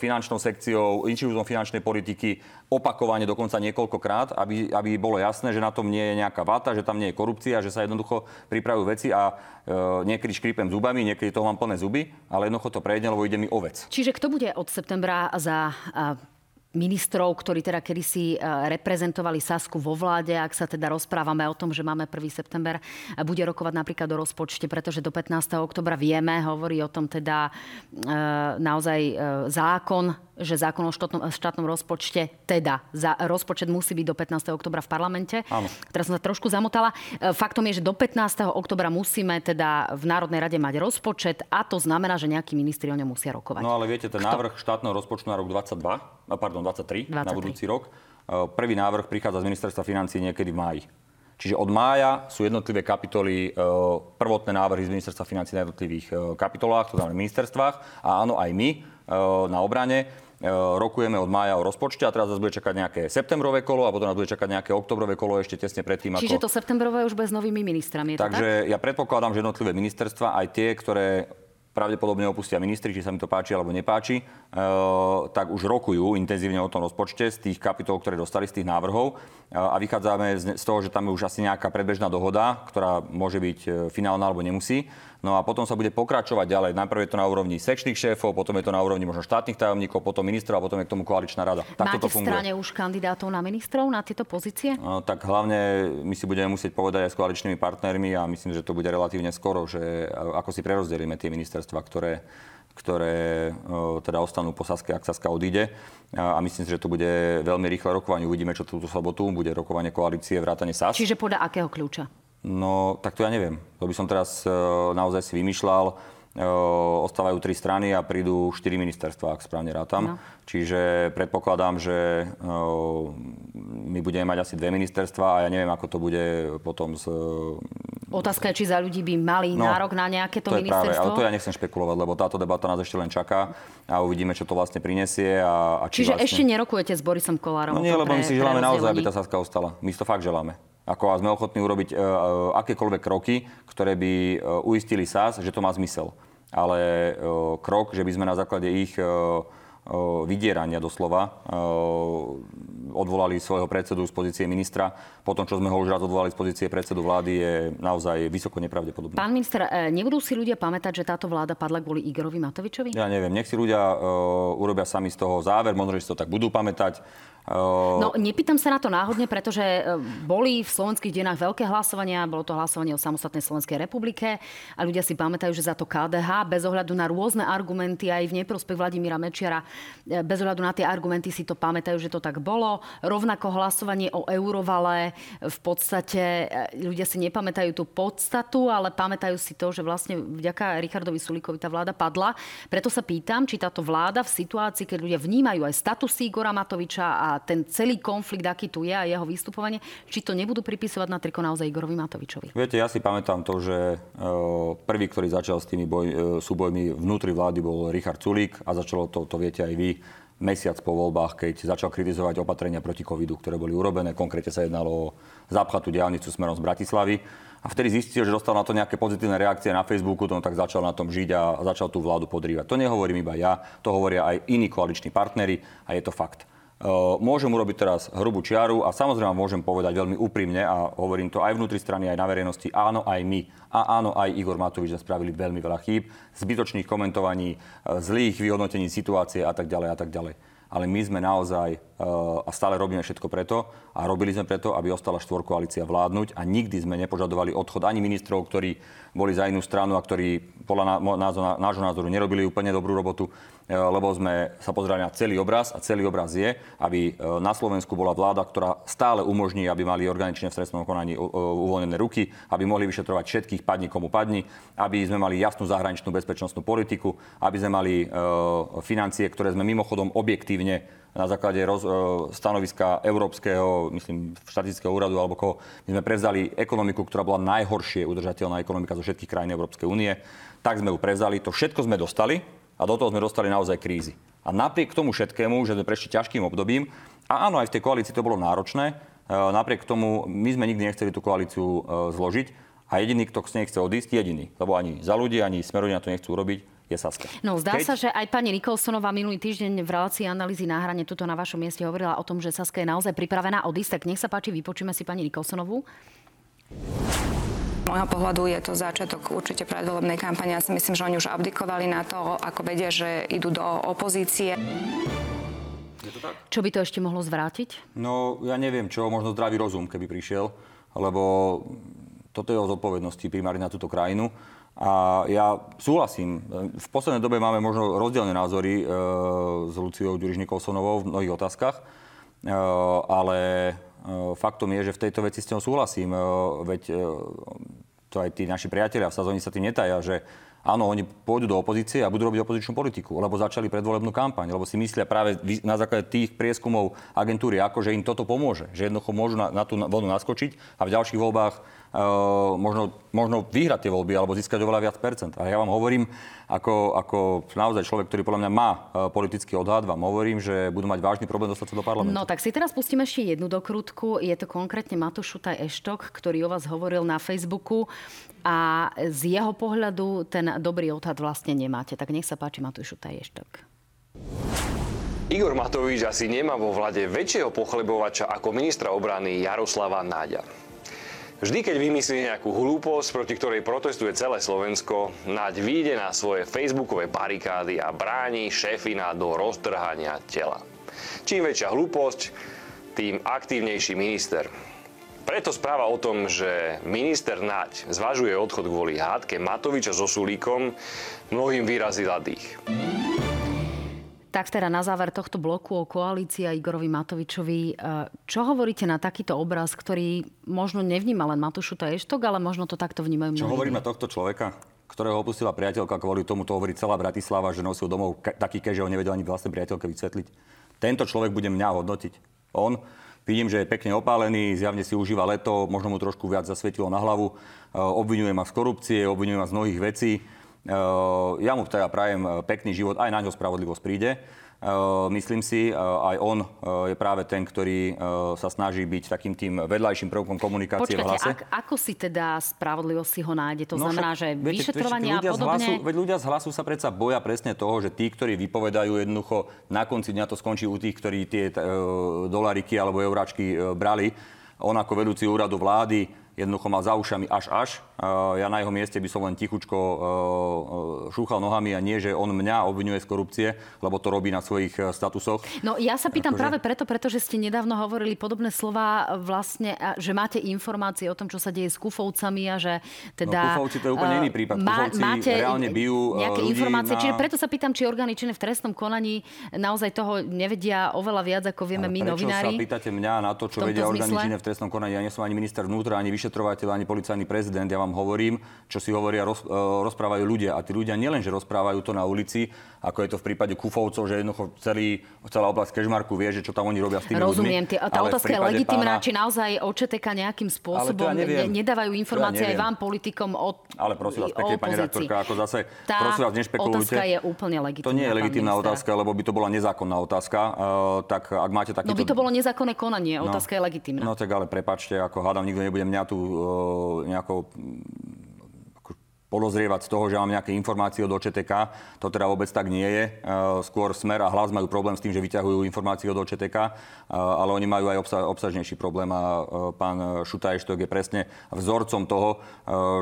Speaker 2: finančnou sekciou, inštitútom finančnej politiky opakovane dokonca niekoľkokrát, aby, aby bolo jasné, že na tom nie je nejaká vata, že tam nie je korupcia, že sa jednoducho pripravujú veci a e, niekedy škrípem zubami, niekedy toho mám plné zuby, ale jednoducho to prejde, lebo ide mi o vec.
Speaker 1: Čiže kto bude od septembra za ministrov, ktorí teda kedysi e, reprezentovali Sasku vo vláde, ak sa teda rozprávame o tom, že máme 1. september, bude rokovať napríklad o rozpočte, pretože do 15. oktobra vieme, hovorí o tom teda e, naozaj e, zákon, že zákon o štátnom, štátnom rozpočte, teda za, rozpočet musí byť do 15. oktobra v parlamente.
Speaker 2: Áno.
Speaker 1: Teraz som sa trošku zamotala. Faktom je, že do 15. oktobra musíme teda v Národnej rade mať rozpočet a to znamená, že nejakí ministri o ňom musia rokovať.
Speaker 2: No ale viete, ten Kto? návrh štátneho rozpočtu na rok 22, pardon, pardon, 23, 23. na budúci rok. E, prvý návrh prichádza z ministerstva financí niekedy v máji. Čiže od mája sú jednotlivé kapitoly, e, prvotné návrhy z ministerstva financí na jednotlivých e, kapitolách, to znamená ministerstvách. A áno, aj my na obrane rokujeme od mája o rozpočte a teraz nás bude čakať nejaké septembrové kolo a potom nás bude čakať nejaké oktobrové kolo ešte tesne predtým.
Speaker 1: Čiže ako... to septembrové už bez novými ministrami. Je
Speaker 2: Takže
Speaker 1: tak?
Speaker 2: ja predpokladám, že jednotlivé ministerstva, aj tie, ktoré pravdepodobne opustia ministri, či sa mi to páči alebo nepáči, e, tak už rokujú intenzívne o tom rozpočte z tých kapitol, ktoré dostali z tých návrhov e, a vychádzame z toho, že tam je už asi nejaká predbežná dohoda, ktorá môže byť e, finálna alebo nemusí. No a potom sa bude pokračovať ďalej. Najprv je to na úrovni sekčných šéfov, potom je to na úrovni možno štátnych tajomníkov, potom ministrov a potom je k tomu koaličná rada.
Speaker 1: Tak Máte to v strane už kandidátov na ministrov na tieto pozície?
Speaker 2: No, tak hlavne my si budeme musieť povedať aj s koaličnými partnermi a myslím, že to bude relatívne skoro, že ako si prerozdelíme tie ministerstva, ktoré ktoré teda ostanú po Saske, ak Saska odíde. A myslím si, že to bude veľmi rýchle rokovanie. Uvidíme, čo túto sobotu bude rokovanie koalície vrátane SAS.
Speaker 1: Čiže podľa akého kľúča?
Speaker 2: No, tak to ja neviem. To by som teraz e, naozaj si vymýšľal. Ostávajú tri strany a prídu štyri ministerstva, ak správne rátam. No. Čiže predpokladám, že my budeme mať asi dve ministerstva a ja neviem, ako to bude potom s...
Speaker 1: Otázka je, či za ľudí by mali no, nárok na nejaké to,
Speaker 2: to
Speaker 1: ministerstvo?
Speaker 2: Práve, ale to ja nechcem špekulovať, lebo táto debata nás ešte len čaká a uvidíme, čo to vlastne prinesie. A, a
Speaker 1: či Čiže
Speaker 2: vlastne...
Speaker 1: ešte nerokujete s Borisom Kolárom?
Speaker 2: No nie, lebo my si želáme naozaj, aby tá Saska ostala. My si to fakt želáme ako sme ochotní urobiť uh, akékoľvek kroky, ktoré by uh, uistili SAS, že to má zmysel. Ale krok, že by sme na základe ich vydierania doslova. Odvolali svojho predsedu z pozície ministra. Po tom, čo sme ho už raz odvolali z pozície predsedu vlády, je naozaj vysoko nepravdepodobné.
Speaker 1: Pán minister, nebudú si ľudia pamätať, že táto vláda padla kvôli Igorovi Matovičovi?
Speaker 2: Ja neviem. Nech si ľudia uh, urobia sami z toho záver. Možno, že si to tak budú pamätať.
Speaker 1: No, nepýtam sa na to náhodne, pretože e, boli v slovenských denách veľké hlasovania, bolo to hlasovanie o samostatnej Slovenskej republike a ľudia si pamätajú, že za to KDH, bez ohľadu na rôzne argumenty aj v neprospech Vladimíra Mečiara, e, bez ohľadu na tie argumenty si to pamätajú, že to tak bolo. Rovnako hlasovanie o eurovale, v podstate e, ľudia si nepamätajú tú podstatu, ale pamätajú si to, že vlastne vďaka Richardovi Sulíkovi tá vláda padla. Preto sa pýtam, či táto vláda v situácii, keď ľudia vnímajú aj status Igora Matoviča a ten celý konflikt, aký tu je a jeho vystupovanie, či to nebudú pripisovať na triko naozaj Igorovi Matovičovi.
Speaker 2: Viete, ja si pamätám to, že e, prvý, ktorý začal s tými boj, e, súbojmi vnútri vlády, bol Richard Sulík a začalo to, to viete aj vy, mesiac po voľbách, keď začal kritizovať opatrenia proti covidu, ktoré boli urobené. Konkrétne sa jednalo o zapchatú diálnicu smerom z Bratislavy. A vtedy zistil, že dostal na to nejaké pozitívne reakcie na Facebooku, to tak začal na tom žiť a začal tú vládu podrývať. To nehovorím iba ja, to hovoria aj iní koaliční partnery a je to fakt. Môžem urobiť teraz hrubú čiaru a samozrejme môžem povedať veľmi úprimne a hovorím to aj vnútri strany, aj na verejnosti, áno, aj my. A áno, aj Igor Matovič sme spravili veľmi veľa chýb, zbytočných komentovaní, zlých vyhodnotení situácie a tak ďalej a tak ďalej ale my sme naozaj uh, a stále robíme všetko preto a robili sme preto, aby ostala štvorkoalícia vládnuť a nikdy sme nepožadovali odchod ani ministrov, ktorí boli za inú stranu a ktorí podľa nášho názoru nerobili úplne dobrú robotu, E, lebo sme sa pozerali na celý obraz a celý obraz je, aby e, na Slovensku bola vláda, ktorá stále umožní, aby mali organične v stresnom konaní uvoľnené ruky, aby mohli vyšetrovať všetkých padni komu padni, aby sme mali jasnú zahraničnú bezpečnostnú politiku, aby sme mali e, financie, ktoré sme mimochodom objektívne na základe roz, stanoviska Európskeho, myslím, štatistického úradu alebo koho, my sme prevzali ekonomiku, ktorá bola najhoršie udržateľná ekonomika zo všetkých krajín Európskej únie. Tak sme ju prevzali, to všetko sme dostali, a do toho sme dostali naozaj krízy. A napriek tomu všetkému, že sme prešli ťažkým obdobím, a áno, aj v tej koalícii to bolo náročné, e, napriek tomu my sme nikdy nechceli tú koalíciu e, zložiť a jediný, kto z nej chce odísť, jediný, lebo ani za ľudí, ani smerovia to nechcú urobiť, je Saska.
Speaker 1: No zdá Keď... sa, že aj pani Nikolsonová minulý týždeň v relácii analýzy na hrane tuto na vašom mieste hovorila o tom, že Saska je naozaj pripravená odísť. Tak nech sa páči, vypočíme si pani Nikolsonovú
Speaker 8: môjho pohľadu je to začiatok určite predvolebnej kampane. Ja si myslím, že oni už abdikovali na to, ako vedia, že idú do opozície.
Speaker 1: Čo by to ešte mohlo zvrátiť?
Speaker 2: No, ja neviem čo, možno zdravý rozum, keby prišiel, lebo toto je o zodpovednosti primárne na túto krajinu. A ja súhlasím. V poslednej dobe máme možno rozdielne názory e, s Luciou Ďuriš Nikolsonovou v mnohých otázkach, e, ale faktom je, že v tejto veci s ňou súhlasím. E, veď e, to aj tí naši priatelia v Sazoni sa tým netaja, že áno, oni pôjdu do opozície a budú robiť opozičnú politiku, lebo začali predvolebnú kampaň, lebo si myslia práve na základe tých prieskumov agentúry, ako že im toto pomôže, že jednoducho môžu na, na tú vodu naskočiť a v ďalších voľbách možno, možno vyhrať tie voľby alebo získať oveľa viac percent. A ja vám hovorím, ako, ako naozaj človek, ktorý podľa mňa má uh, politický odhad, vám hovorím, že budú mať vážny problém dostať sa do parlamentu.
Speaker 1: No tak si teraz pustíme ešte jednu dokrutku. Je to konkrétne Matúš Šutaj Eštok, ktorý o vás hovoril na Facebooku a z jeho pohľadu ten dobrý odhad vlastne nemáte. Tak nech sa páči Matúš Šutaj Eštok.
Speaker 9: Igor Matovič asi nemá vo vlade väčšieho pochlebovača ako ministra obrany Jaroslava Náďa. Vždy, keď vymyslí nejakú hlúposť, proti ktorej protestuje celé Slovensko, Naď vyjde na svoje facebookové barikády a bráni šéfina do roztrhania tela. Čím väčšia hlúposť, tým aktívnejší minister. Preto správa o tom, že minister Naď zvažuje odchod kvôli hádke Matoviča so Sulíkom, mnohým vyrazila dých.
Speaker 1: Tak teda na záver tohto bloku o koalícii a Igorovi Matovičovi, e, čo hovoríte na takýto obraz, ktorý možno nevníma len Matúšu Eštok, ale možno to takto vnímajú
Speaker 2: Čo hovorím na tohto človeka? ktorého opustila priateľka kvôli tomu, to hovorí celá Bratislava, že nosil domov taký ke, že ho nevedel ani vlastnej priateľke vysvetliť. Tento človek bude mňa hodnotiť. On, vidím, že je pekne opálený, zjavne si užíva leto, možno mu trošku viac zasvietilo na hlavu, e, obvinuje ma z korupcie, obvinuje ma z mnohých vecí ja mu teda prajem eh, pekný život, aj na ňo spravodlivosť príde. Uh, myslím si, aj on je práve ten, ktorý sa snaží byť takým tým vedľajším prvkom komunikácie
Speaker 1: Počkajte,
Speaker 2: v hlase.
Speaker 1: Ak, ako si teda spravodlivosť si ho nájde? To no, znamená, že viete, vyšetrovania a podobne?
Speaker 2: Hlasu, veď ľudia z hlasu sa predsa boja presne toho, že tí, ktorí vypovedajú jednoducho, na konci dňa to skončí u tých, ktorí tie uh, dolariky alebo euráčky uh, brali. On ako vedúci úradu vlády jednoducho mal za ušami až až. Ja na jeho mieste by som len tichučko e, e, šúchal nohami a nie, že on mňa obvinuje z korupcie, lebo to robí na svojich e, statusoch.
Speaker 1: No ja sa pýtam akože... práve preto, pretože ste nedávno hovorili podobné slova vlastne, že máte informácie o tom, čo sa deje s Kufovcami a že teda...
Speaker 2: No Kufovci to je úplne iný prípad. Má, Kufovci máte reálne bijú
Speaker 1: nejaké informácie. Na... Čiže preto sa pýtam, či orgány činné v trestnom konaní naozaj toho nevedia oveľa viac, ako vieme Ale my
Speaker 2: prečo
Speaker 1: novinári.
Speaker 2: sa pýtate mňa na to, čo vedia orgány činné v trestnom konaní? Ja nie som ani minister vnútra, ani vyšetrovateľ, ani policajný prezident. Ja vám hovorím, čo si hovoria, roz, e, rozprávajú ľudia. A tí ľudia nielen, že rozprávajú to na ulici, ako je to v prípade Kufovcov, že jednoducho celý, celá oblasť Kežmarku vie, že čo tam oni robia s tými
Speaker 1: Rozumiem.
Speaker 2: ľuďmi.
Speaker 1: Tá otázka je legitimná, pána... či naozaj OČTK nejakým spôsobom ja ne, nedávajú informácie ja aj vám, politikom o
Speaker 2: Ale prosím vás, pekne, pani redaktorka, ako zase, tá prosím vás, nešpekulujte.
Speaker 1: otázka je úplne legitimná.
Speaker 2: To nie je legitimná otázka, lebo by to bola nezákonná otázka. Uh, tak ak máte takýto...
Speaker 1: No by to bolo nezákonné konanie, no, otázka je legitimná.
Speaker 2: No tak ale prepačte, ako hádam, nikto nebude mňa tu nejako podozrievať z toho, že mám nejaké informácie od OČTK. To teda vôbec tak nie je. Skôr Smer a Hlas majú problém s tým, že vyťahujú informácie od OČTK, ale oni majú aj obsa- obsažnejší problém a pán Šutajštok je presne vzorcom toho,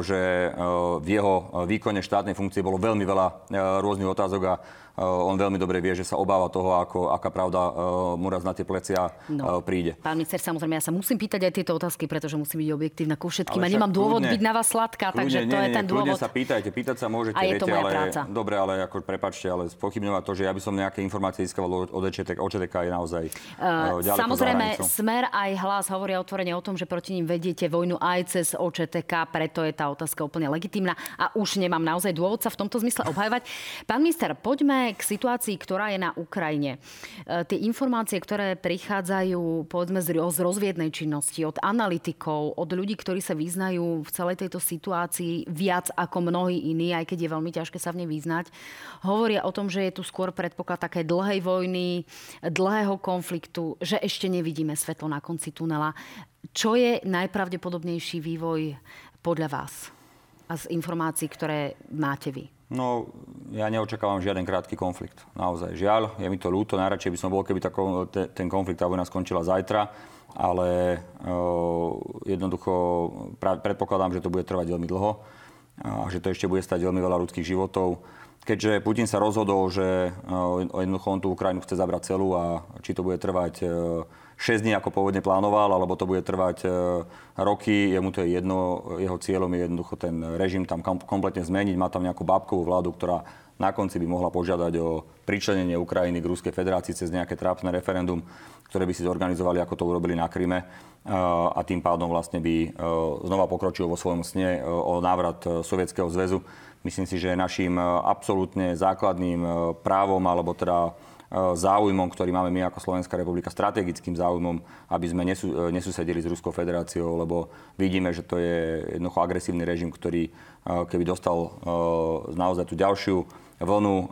Speaker 2: že v jeho výkone štátnej funkcie bolo veľmi veľa rôznych otázok a on veľmi dobre vie, že sa obáva toho, ako, aká pravda eh, mu raz na tie plecia no. príde.
Speaker 1: Pán minister, samozrejme, ja sa musím pýtať aj tieto otázky, pretože musím byť objektívna ku všetkým a nemám dôvod kľudne, byť na vás sladká, takže to nie, je ten nie, dôvod.
Speaker 2: sa pýtajte, pýtať sa môžete,
Speaker 1: a je to
Speaker 2: viete,
Speaker 1: moja
Speaker 2: ale,
Speaker 1: práca.
Speaker 2: Dobre, ale ako prepačte, ale spochybňovať to, že ja by som nejaké informácie získaval od EČTK, OČTK je naozaj uh, ďaleko
Speaker 1: Samozrejme, Smer aj hlas hovoria otvorene o tom, že proti ním vediete vojnu aj cez OČTK, preto je tá otázka úplne legitímna a už nemám naozaj dôvod sa v tomto zmysle obhajovať. Pán minister, poďme k situácii, ktorá je na Ukrajine. E, tie informácie, ktoré prichádzajú povedzme z rozviednej činnosti, od analytikov, od ľudí, ktorí sa vyznajú v celej tejto situácii viac ako mnohí iní, aj keď je veľmi ťažké sa v nej vyznať, hovoria o tom, že je tu skôr predpoklad také dlhej vojny, dlhého konfliktu, že ešte nevidíme svetlo na konci tunela. Čo je najpravdepodobnejší vývoj podľa vás a z informácií, ktoré máte vy?
Speaker 2: No, ja neočakávam žiaden krátky konflikt. Naozaj. Žiaľ, je mi to ľúto. Najradšej by som bol, keby tako, te, ten konflikt, tá vojna skončila zajtra. Ale uh, jednoducho pra, predpokladám, že to bude trvať veľmi dlho a že to ešte bude stať veľmi veľa ľudských životov. Keďže Putin sa rozhodol, že uh, jednoducho on tú Ukrajinu chce zabrať celú a či to bude trvať uh, 6 dní, ako pôvodne plánoval, alebo to bude trvať e, roky. Jemu to je jedno, jeho cieľom je jednoducho ten režim tam kompletne zmeniť. Má tam nejakú bábkovú vládu, ktorá na konci by mohla požiadať o pričlenenie Ukrajiny k Ruskej federácii cez nejaké trápne referendum, ktoré by si zorganizovali, ako to urobili na Kryme. E, a tým pádom vlastne by e, znova pokročil vo svojom sne o návrat Sovietskeho zväzu. Myslím si, že našim absolútne základným právom, alebo teda záujmom, ktorý máme my ako Slovenská republika, strategickým záujmom, aby sme nesú, e, nesusedili s Ruskou federáciou, lebo vidíme, že to je jednoducho agresívny režim, ktorý e, keby dostal naozaj tú ďalšiu vlnu eh,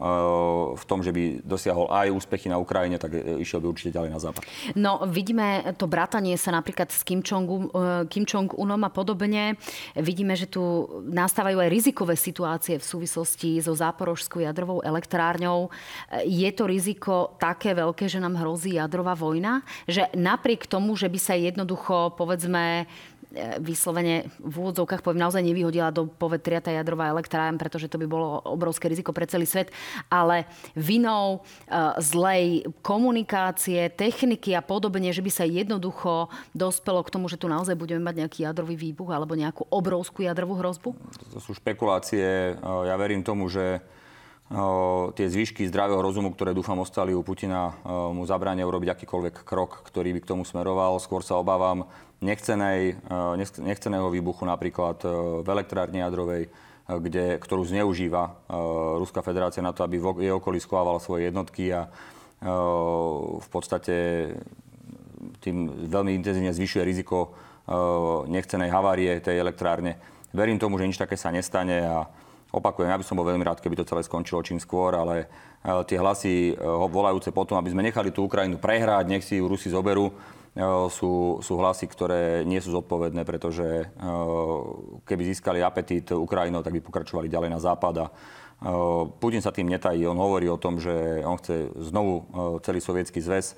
Speaker 2: v tom, že by dosiahol aj úspechy na Ukrajine, tak eh, išiel by určite ďalej na západ.
Speaker 1: No, vidíme to bratanie sa napríklad s Kim, Jong, eh, Kim Jong-unom a podobne. Vidíme, že tu nastávajú aj rizikové situácie v súvislosti so záporožskou jadrovou elektrárňou. Je to riziko také veľké, že nám hrozí jadrová vojna? Že napriek tomu, že by sa jednoducho, povedzme, vyslovene v úvodzovkách poviem naozaj nevyhodila do povetria tá jadrová elektrárne, pretože to by bolo obrovské riziko pre celý svet, ale vinou uh, zlej komunikácie, techniky a podobne, že by sa jednoducho dospelo k tomu, že tu naozaj budeme mať nejaký jadrový výbuch alebo nejakú obrovskú jadrovú hrozbu?
Speaker 2: To sú špekulácie. Ja verím tomu, že tie zvyšky zdravého rozumu, ktoré dúfam ostali u Putina, mu zabránia urobiť akýkoľvek krok, ktorý by k tomu smeroval. Skôr sa obávam nechcenej, nechceného výbuchu napríklad v elektrárni jadrovej, kde, ktorú zneužíva Ruská federácia na to, aby jej okolí schovávala svoje jednotky a v podstate tým veľmi intenzívne zvyšuje riziko nechcenej havárie tej elektrárne. Verím tomu, že nič také sa nestane a Opakujem, ja by som bol veľmi rád, keby to celé skončilo čím skôr, ale e, tie hlasy e, volajúce potom, aby sme nechali tú Ukrajinu prehrať, nech si ju Rusi zoberú, e, sú, sú hlasy, ktoré nie sú zodpovedné, pretože keby získali apetít Ukrajinou, tak by pokračovali ďalej na západ a Putin sa tým netají. On hovorí o tom, že on chce znovu celý sovietský zväz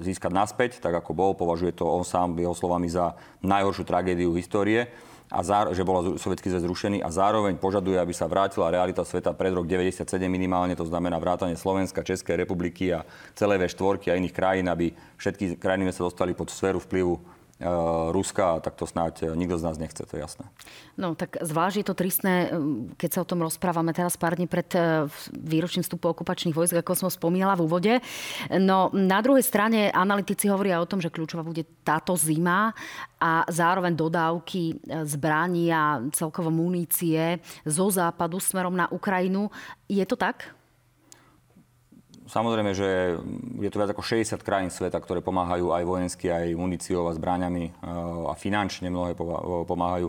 Speaker 2: získať naspäť, tak ako bol. Považuje to on sám jeho slovami za najhoršiu tragédiu histórie a záro, že bol sovietský zväz zrušený a zároveň požaduje, aby sa vrátila realita sveta pred rok 97 minimálne, to znamená vrátanie Slovenska, Českej republiky a celé V4 a iných krajín, aby všetky krajiny sa dostali pod sféru vplyvu Ruska, tak to snáď eh, nikto z nás nechce, to je jasné.
Speaker 1: No tak je to tristné, eh, keď sa o tom rozprávame teraz pár dní pred výročným vstupu okupačných vojsk, ako som spomínala v úvode. No na druhej strane analytici hovoria o tom, že kľúčová bude táto zima a zároveň dodávky zbraní a celkovo munície zo západu smerom na Ukrajinu. Je to tak?
Speaker 2: Samozrejme, že je to viac ako 60 krajín sveta, ktoré pomáhajú aj vojensky, aj muníciou a zbráňami eh, a finančne mnohé pomáhajú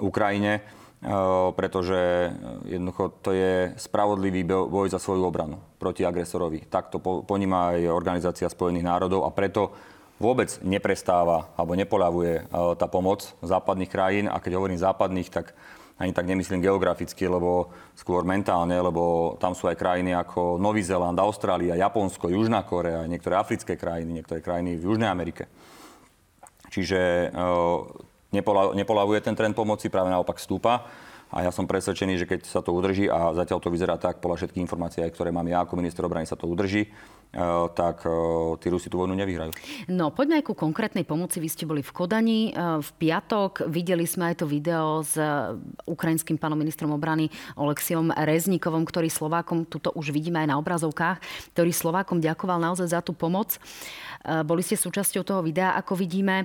Speaker 2: Ukrajine, eh, pretože jednoducho to je spravodlivý boj za svoju obranu proti agresorovi. Tak to poníma aj Organizácia spojených národov a preto vôbec neprestáva alebo nepoľavuje tá pomoc západných krajín. A keď hovorím západných, tak ani tak nemyslím geograficky, lebo skôr mentálne, lebo tam sú aj krajiny ako Nový Zéland, Austrália, Japonsko, Južná Korea, niektoré africké krajiny, niektoré krajiny v Južnej Amerike. Čiže uh, nepolavuje ten trend pomoci, práve naopak stúpa. A ja som presvedčený, že keď sa to udrží, a zatiaľ to vyzerá tak, podľa všetkých informácií, ktoré mám ja ako minister obrany, sa to udrží, Eh, tak eh, tí Rusi tú vojnu nevyhrajú.
Speaker 1: No, poďme aj ku konkrétnej pomoci. Vy ste boli v Kodani eh, v piatok. Videli sme aj to video s ukrajinským pánom ministrom obrany Oleksiom Reznikovom, ktorý Slovákom, tuto už vidíme aj na obrazovkách, ktorý Slovákom ďakoval naozaj za tú pomoc. Boli ste súčasťou toho videa, ako vidíme.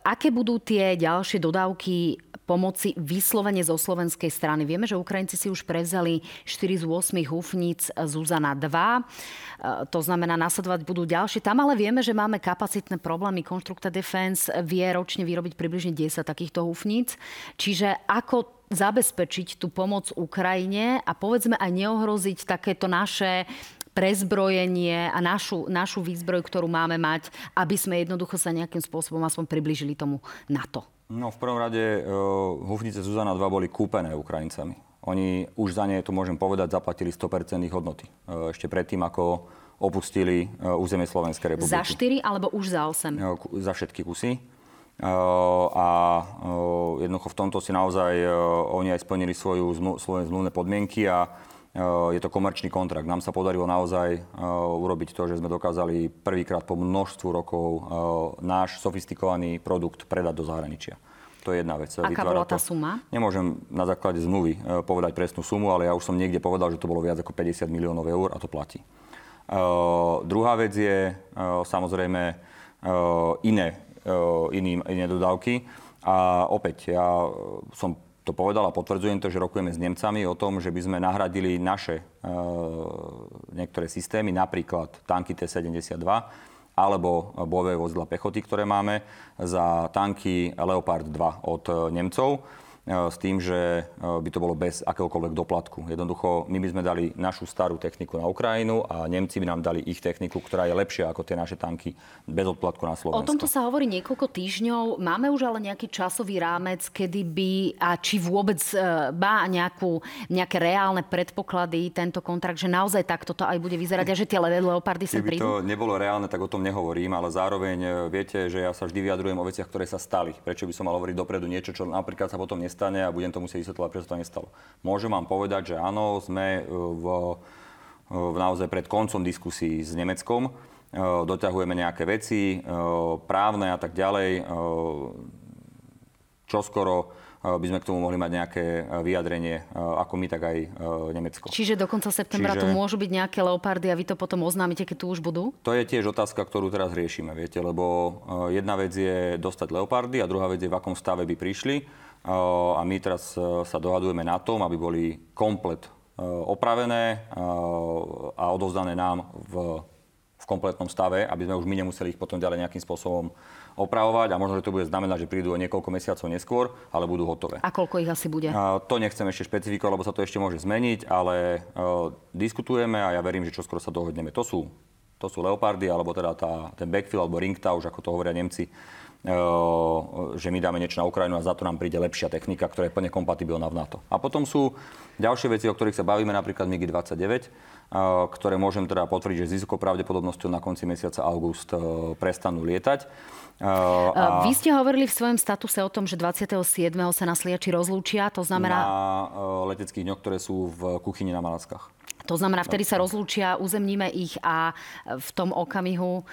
Speaker 1: Aké budú tie ďalšie dodávky pomoci vyslovene zo slovenskej strany? Vieme, že Ukrajinci si už prevzali 4 z 8 húfnic Zuzana 2. To znamená, nasledovať budú ďalšie. Tam ale vieme, že máme kapacitné problémy. Constructa Defense vie ročne vyrobiť približne 10 takýchto húfnic. Čiže ako zabezpečiť tú pomoc Ukrajine a povedzme aj neohroziť takéto naše prezbrojenie a našu, našu výzbroj, ktorú máme mať, aby sme jednoducho sa nejakým spôsobom aspoň približili tomu NATO?
Speaker 2: No v prvom rade uh, hufnice Zuzana 2 boli kúpené Ukrajincami. Oni už za ne, to môžem povedať, zaplatili 100% hodnoty. Uh, ešte predtým, ako opustili uh, územie Slovenskej republiky.
Speaker 1: Za 4 alebo už za 8?
Speaker 2: Uh, za všetky kusy. Uh, a uh, jednoducho v tomto si naozaj uh, oni aj splnili svoju, svoje zmluvné podmienky a je to komerčný kontrakt. Nám sa podarilo naozaj urobiť to, že sme dokázali prvýkrát po množstvu rokov náš sofistikovaný produkt predať do zahraničia. To je jedna vec.
Speaker 1: Aká bola tá suma?
Speaker 2: Nemôžem na základe zmluvy povedať presnú sumu, ale ja už som niekde povedal, že to bolo viac ako 50 miliónov eur a to platí. Uh, druhá vec je uh, samozrejme uh, iné, iný, iné dodávky. A opäť, ja som to povedal a potvrdzujem to, že rokujeme s Nemcami o tom, že by sme nahradili naše e, niektoré systémy, napríklad tanky T-72, alebo bojové vozidla pechoty, ktoré máme, za tanky Leopard 2 od Nemcov. E, s tým, že e, by to bolo bez akéhokoľvek doplatku. Jednoducho, my by sme dali našu starú techniku na Ukrajinu a Nemci by nám dali ich techniku, ktorá je lepšia ako tie naše tanky bez odplatku na Slovensko.
Speaker 1: O tomto sa hovorí niekoľko týždňov. Máme už ale nejaký časový rámec, kedy by, a či vôbec e, má nejakú, nejaké reálne predpoklady tento kontrakt, že naozaj takto to aj bude vyzerať a že tie leopardy sa prídu?
Speaker 2: to nebolo reálne, tak o tom nehovorím, ale zároveň viete, že ja sa vždy vyjadrujem o veciach, ktoré sa stali. Prečo by som mal hovoriť dopredu niečo, čo napríklad sa potom nestane a budem to musieť vysvetľovať, prečo to nestalo. Môžem vám povedať, že áno, sme e, v, e, v naozaj pred koncom diskusí s Nemeckom, e, doťahujeme nejaké veci právne a tak ďalej. Čoskoro by sme k tomu mohli mať nejaké vyjadrenie, ako my, tak aj Nemecko.
Speaker 1: Čiže do konca septembra Čiže... tu môžu byť nejaké leopardy a vy to potom oznámite, keď tu už budú?
Speaker 2: To je tiež otázka, ktorú teraz riešime, viete, lebo jedna vec je dostať leopardy a druhá vec je, v akom stave by prišli a my teraz sa dohadujeme na tom, aby boli komplet opravené a odovzdané nám v, v kompletnom stave, aby sme už my nemuseli ich potom ďalej nejakým spôsobom opravovať a možno, že to bude znamenať, že prídu o niekoľko mesiacov neskôr, ale budú hotové.
Speaker 1: A koľko ich asi bude?
Speaker 2: To nechcem ešte špecifikovať, lebo sa to ešte môže zmeniť, ale uh, diskutujeme a ja verím, že čoskoro sa dohodneme. To sú, to sú leopardy, alebo teda tá, ten backfill, alebo ringtausch, ako to hovoria Nemci, že my dáme niečo na Ukrajinu a za to nám príde lepšia technika, ktorá je plne kompatibilná v NATO. A potom sú ďalšie veci, o ktorých sa bavíme, napríklad MiG-29, ktoré môžem teda potvrdiť, že s vysokou pravdepodobnosťou na konci mesiaca august prestanú lietať.
Speaker 1: A... Vy ste hovorili v svojom statuse o tom, že 27. sa na Sliači rozlúčia, to znamená...
Speaker 2: Na leteckých dňoch, ktoré sú v kuchyni na Malackách.
Speaker 1: To znamená, vtedy sa rozlúčia, uzemníme ich a v tom okamihu e,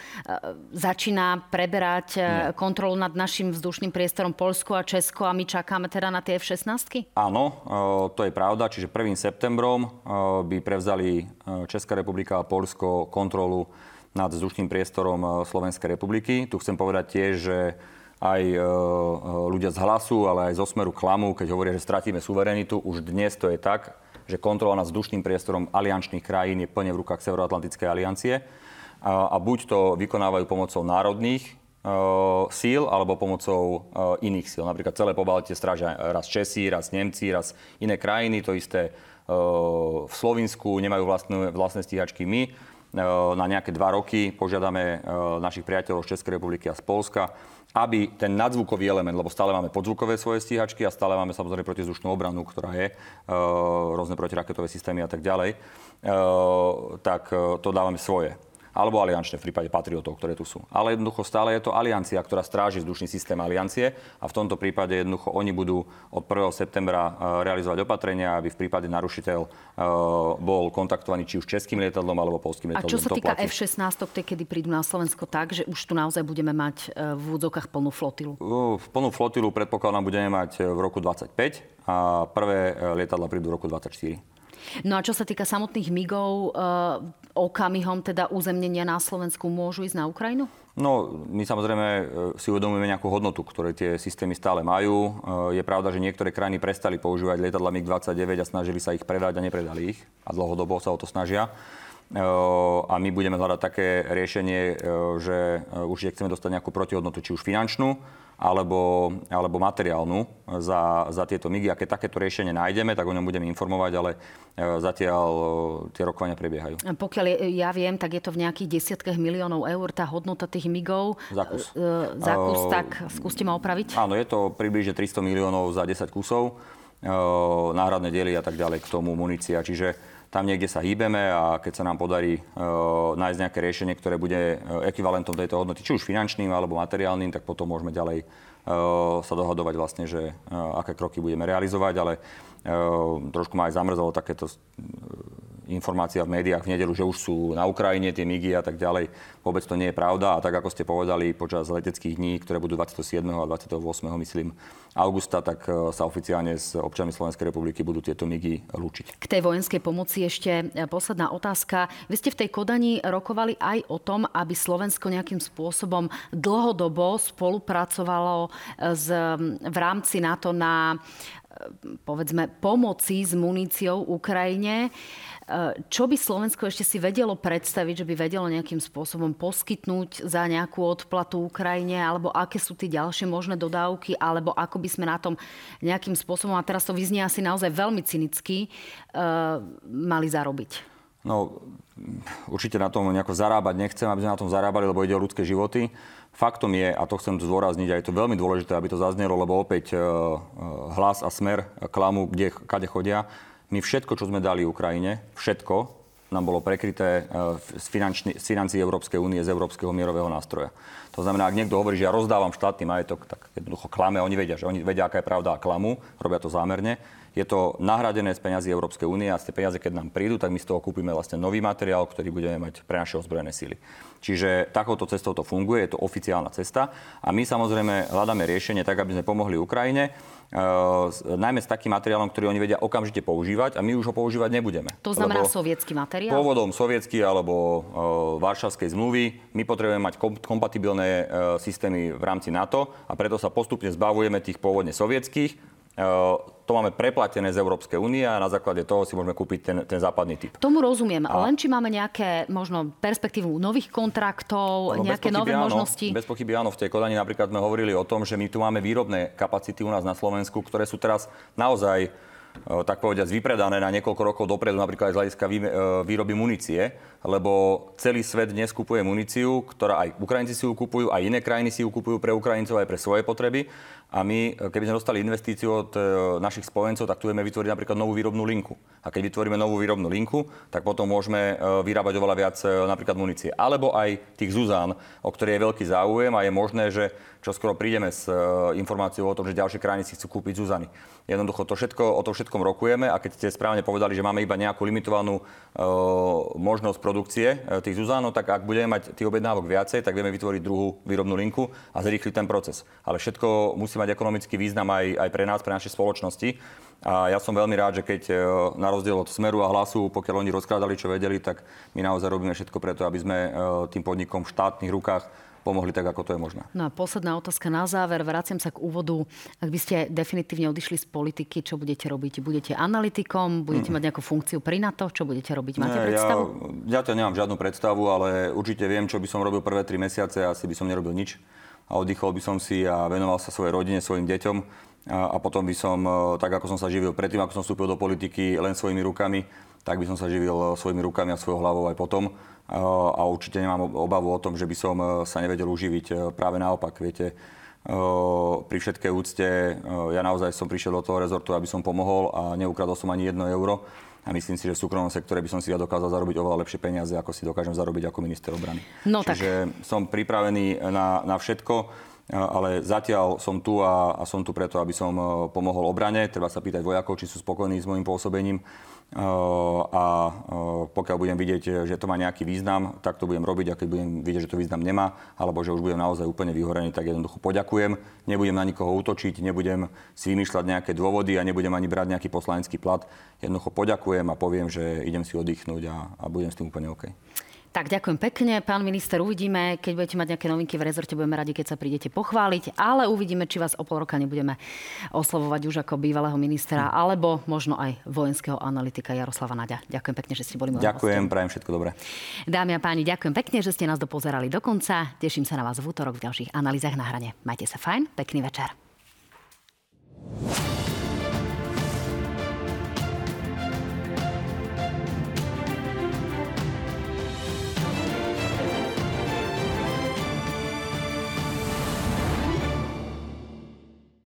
Speaker 1: začína preberať e, kontrolu nad našim vzdušným priestorom Polsko a Česko a my čakáme teda na tie F-16?
Speaker 2: Áno, e, to je pravda. Čiže 1. septembrom by prevzali Česká republika a Polsko kontrolu nad vzdušným priestorom Slovenskej republiky. Tu chcem povedať tiež, že aj ľudia z hlasu, ale aj zo smeru klamu, keď hovoria, že stratíme suverenitu, už dnes to je tak, že kontrola nad vzdušným priestorom aliančných krajín je plne v rukách Severoatlantickej aliancie. A, a buď to vykonávajú pomocou národných uh, síl alebo pomocou uh, iných síl. Napríklad celé pobaltie strážia raz Česi, raz Nemci, raz iné krajiny. To isté uh, v Slovensku nemajú vlastné, vlastné stíhačky my. na nejaké dva roky. Požiadame našich priateľov z Českej republiky a z Polska, aby ten nadzvukový element, lebo stále máme podzvukové svoje stíhačky a stále máme samozrejme protizdušnú obranu, ktorá je, rôzne protiraketové systémy a tak ďalej, tak to dávame svoje alebo aliančné v prípade patriotov, ktoré tu sú. Ale jednoducho stále je to aliancia, ktorá stráži vzdušný systém aliancie a v tomto prípade jednoducho oni budú od 1. septembra e, realizovať opatrenia, aby v prípade narušiteľ e, bol kontaktovaný či už českým lietadlom alebo polským lietadlom.
Speaker 1: A čo sa týka F-16, kedy prídu na Slovensko tak, že už tu naozaj budeme mať e, v úvodzokách plnú flotilu?
Speaker 2: Plnú flotilu predpokladám budeme mať v roku 25 a prvé lietadla prídu v roku 24.
Speaker 1: No a čo sa týka samotných migov, e, okamihom teda uzemnenia na Slovensku môžu ísť na Ukrajinu?
Speaker 2: No, my samozrejme eh, si uvedomujeme nejakú hodnotu, ktoré tie systémy stále majú. Eh, je pravda, že niektoré krajiny prestali používať lietadla MiG-29 a snažili sa ich predať a nepredali ich. A dlhodobo sa o to snažia. A my budeme hľadať také riešenie, že určite chceme dostať nejakú protihodnotu, či už finančnú, alebo, alebo materiálnu za, za tieto migy. A keď takéto riešenie nájdeme, tak o ňom budeme informovať, ale e, zatiaľ e, tie rokovania prebiehajú.
Speaker 1: Pokiaľ ja viem, tak je to v nejakých desiatkách miliónov eur tá hodnota tých migov.
Speaker 2: Za kus.
Speaker 1: Uh, za kus, uh, tak skúste ma opraviť.
Speaker 2: Áno, je to približne 300 miliónov za 10 kusov. Uh, náhradné diely a tak ďalej k tomu munícia. Čiže tam niekde sa hýbeme a keď sa nám podarí uh, nájsť nejaké riešenie, ktoré bude e, ekvivalentom tejto hodnoty, či už finančným alebo materiálnym, tak potom môžeme ďalej uh, sa dohadovať vlastne, že aké kroky budeme realizovať, ale trošku ma aj zamrzalo takéto informácia v médiách v nedelu, že už sú na Ukrajine tie migy a tak ďalej. Vôbec to nie je pravda a tak ako ste povedali počas leteckých dní, ktoré budú 27. a 28. myslím augusta, tak e, sa oficiálne s občanmi Slovenskej republiky budú tieto migy lúčiť.
Speaker 1: K tej vojenskej pomoci ešte e, posledná otázka. Vy ste v tej Kodani rokovali aj o tom, aby Slovensko nejakým spôsobom dlhodobo spolupracovalo e, z, v rámci NATO na povedzme pomoci s muníciou Ukrajine. Čo by Slovensko ešte si vedelo predstaviť, že by vedelo nejakým spôsobom poskytnúť za nejakú odplatu Ukrajine, alebo aké sú tie ďalšie možné dodávky, alebo ako by sme na tom nejakým spôsobom, a teraz to vyznie asi naozaj veľmi cynicky, uh, mali zarobiť?
Speaker 2: No, určite na tom nejako zarábať nechcem, aby sme na tom zarábali, lebo ide o ľudské životy. Faktom je, a to chcem zdôrazniť, a je to veľmi dôležité, aby to zaznelo, lebo opäť uh, hlas a smer klamu, kde, kade chodia, my všetko, čo sme dali Ukrajine, všetko nám bolo prekryté e, z, finančný, z financií Európskej únie, z Európskeho mierového nástroja. To znamená, ak niekto hovorí, že ja rozdávam štátny majetok, tak jednoducho klame, oni vedia, že oni vedia, aká je pravda a klamu, robia to zámerne. Je to nahradené z peňazí Európskej únie a z tie peniaze, keď nám prídu, tak my z toho kúpime vlastne nový materiál, ktorý budeme mať pre naše ozbrojené síly. Čiže takouto cestou to funguje, je to oficiálna cesta a my samozrejme hľadáme riešenie tak, aby sme pomohli Ukrajine Uh, najmä s takým materiálom, ktorý oni vedia okamžite používať a my už ho používať nebudeme.
Speaker 1: To znamená sovietský materiál?
Speaker 2: Pôvodom sovietský alebo uh, Varšavskej zmluvy. My potrebujeme mať kom- kompatibilné uh, systémy v rámci NATO a preto sa postupne zbavujeme tých pôvodne sovietských to máme preplatené z Európskej únie a na základe toho si môžeme kúpiť ten, ten západný typ.
Speaker 1: Tomu rozumiem, a... len či máme nejaké možno perspektívu nových kontraktov, no, nejaké nové áno, možnosti?
Speaker 2: Bez pochyby áno. V tej Kodani napríklad sme hovorili o tom, že my tu máme výrobné kapacity u nás na Slovensku, ktoré sú teraz naozaj tak povediať, vypredané na niekoľko rokov dopredu, napríklad aj z hľadiska výroby munície, lebo celý svet dnes kupuje muníciu, ktorá aj Ukrajinci si ju kupujú, aj iné krajiny si ju kupujú pre Ukrajincov aj pre svoje potreby. A my, keby sme dostali investíciu od e, našich spojencov, tak tu vieme vytvoriť napríklad novú výrobnú linku. A keď vytvoríme novú výrobnú linku, tak potom môžeme e, vyrábať oveľa viac e, napríklad munície. Alebo aj tých Zuzán, o ktoré je veľký záujem a je možné, že čo skoro prídeme s informáciou o tom, že ďalšie krajiny si chcú kúpiť Zuzany. Jednoducho to všetko, o to všetkom rokujeme a keď ste správne povedali, že máme iba nejakú limitovanú e, možnosť produkcie e, tých Zuzánov, tak ak budeme mať tých objednávok viacej, tak vieme vytvoriť druhú výrobnú linku a zrýchliť ten proces. Ale všetko musí mať ekonomický význam aj, aj pre nás, pre naše spoločnosti. A ja som veľmi rád, že keď na rozdiel od Smeru a Hlasu, pokiaľ oni rozkrádali, čo vedeli, tak my naozaj robíme všetko preto, aby sme tým podnikom v štátnych rukách pomohli tak, ako to je možné.
Speaker 1: No a posledná otázka na záver. Vraciam sa k úvodu. Ak by ste definitívne odišli z politiky, čo budete robiť? Budete analytikom? Budete hmm. mať nejakú funkciu pri NATO? Čo budete robiť? Máte Nie, predstavu?
Speaker 2: Ja, ja to nemám žiadnu predstavu, ale určite viem, čo by som robil prvé tri mesiace. Asi by som nerobil nič a oddychol by som si a venoval sa svojej rodine, svojim deťom. a potom by som, tak ako som sa živil predtým, ako som vstúpil do politiky len svojimi rukami, tak by som sa živil svojimi rukami a svojou hlavou aj potom. A určite nemám obavu o tom, že by som sa nevedel uživiť. Práve naopak, viete, pri všetkej úcte, ja naozaj som prišiel do toho rezortu, aby som pomohol a neukradol som ani jedno euro. A myslím si, že v súkromnom sektore by som si ja dokázal zarobiť oveľa lepšie peniaze, ako si dokážem zarobiť ako minister obrany.
Speaker 1: No,
Speaker 2: Čiže tak. som pripravený na, na všetko ale zatiaľ som tu a, a som tu preto, aby som pomohol obrane. Treba sa pýtať vojakov, či sú spokojní s môjim pôsobením a pokiaľ budem vidieť, že to má nejaký význam, tak to budem robiť a keď budem vidieť, že to význam nemá, alebo že už budem naozaj úplne vyhorený, tak jednoducho poďakujem. Nebudem na nikoho útočiť, nebudem si vymýšľať nejaké dôvody a nebudem ani brať nejaký poslanecký plat. Jednoducho poďakujem a poviem, že idem si oddychnúť a, a budem s tým úplne OK.
Speaker 1: Tak ďakujem pekne, pán minister. Uvidíme, keď budete mať nejaké novinky v rezorte, budeme radi, keď sa prídete pochváliť, ale uvidíme, či vás o pol roka nebudeme oslovovať už ako bývalého ministra, alebo možno aj vojenského analytika Jaroslava Naďa. Ďakujem pekne, že ste boli
Speaker 2: môj Ďakujem, hostom. prajem všetko dobré.
Speaker 1: Dámy a páni, ďakujem pekne, že ste nás dopozerali do konca. Teším sa na vás v útorok v ďalších analýzach na hrane. Majte sa fajn, pekný večer.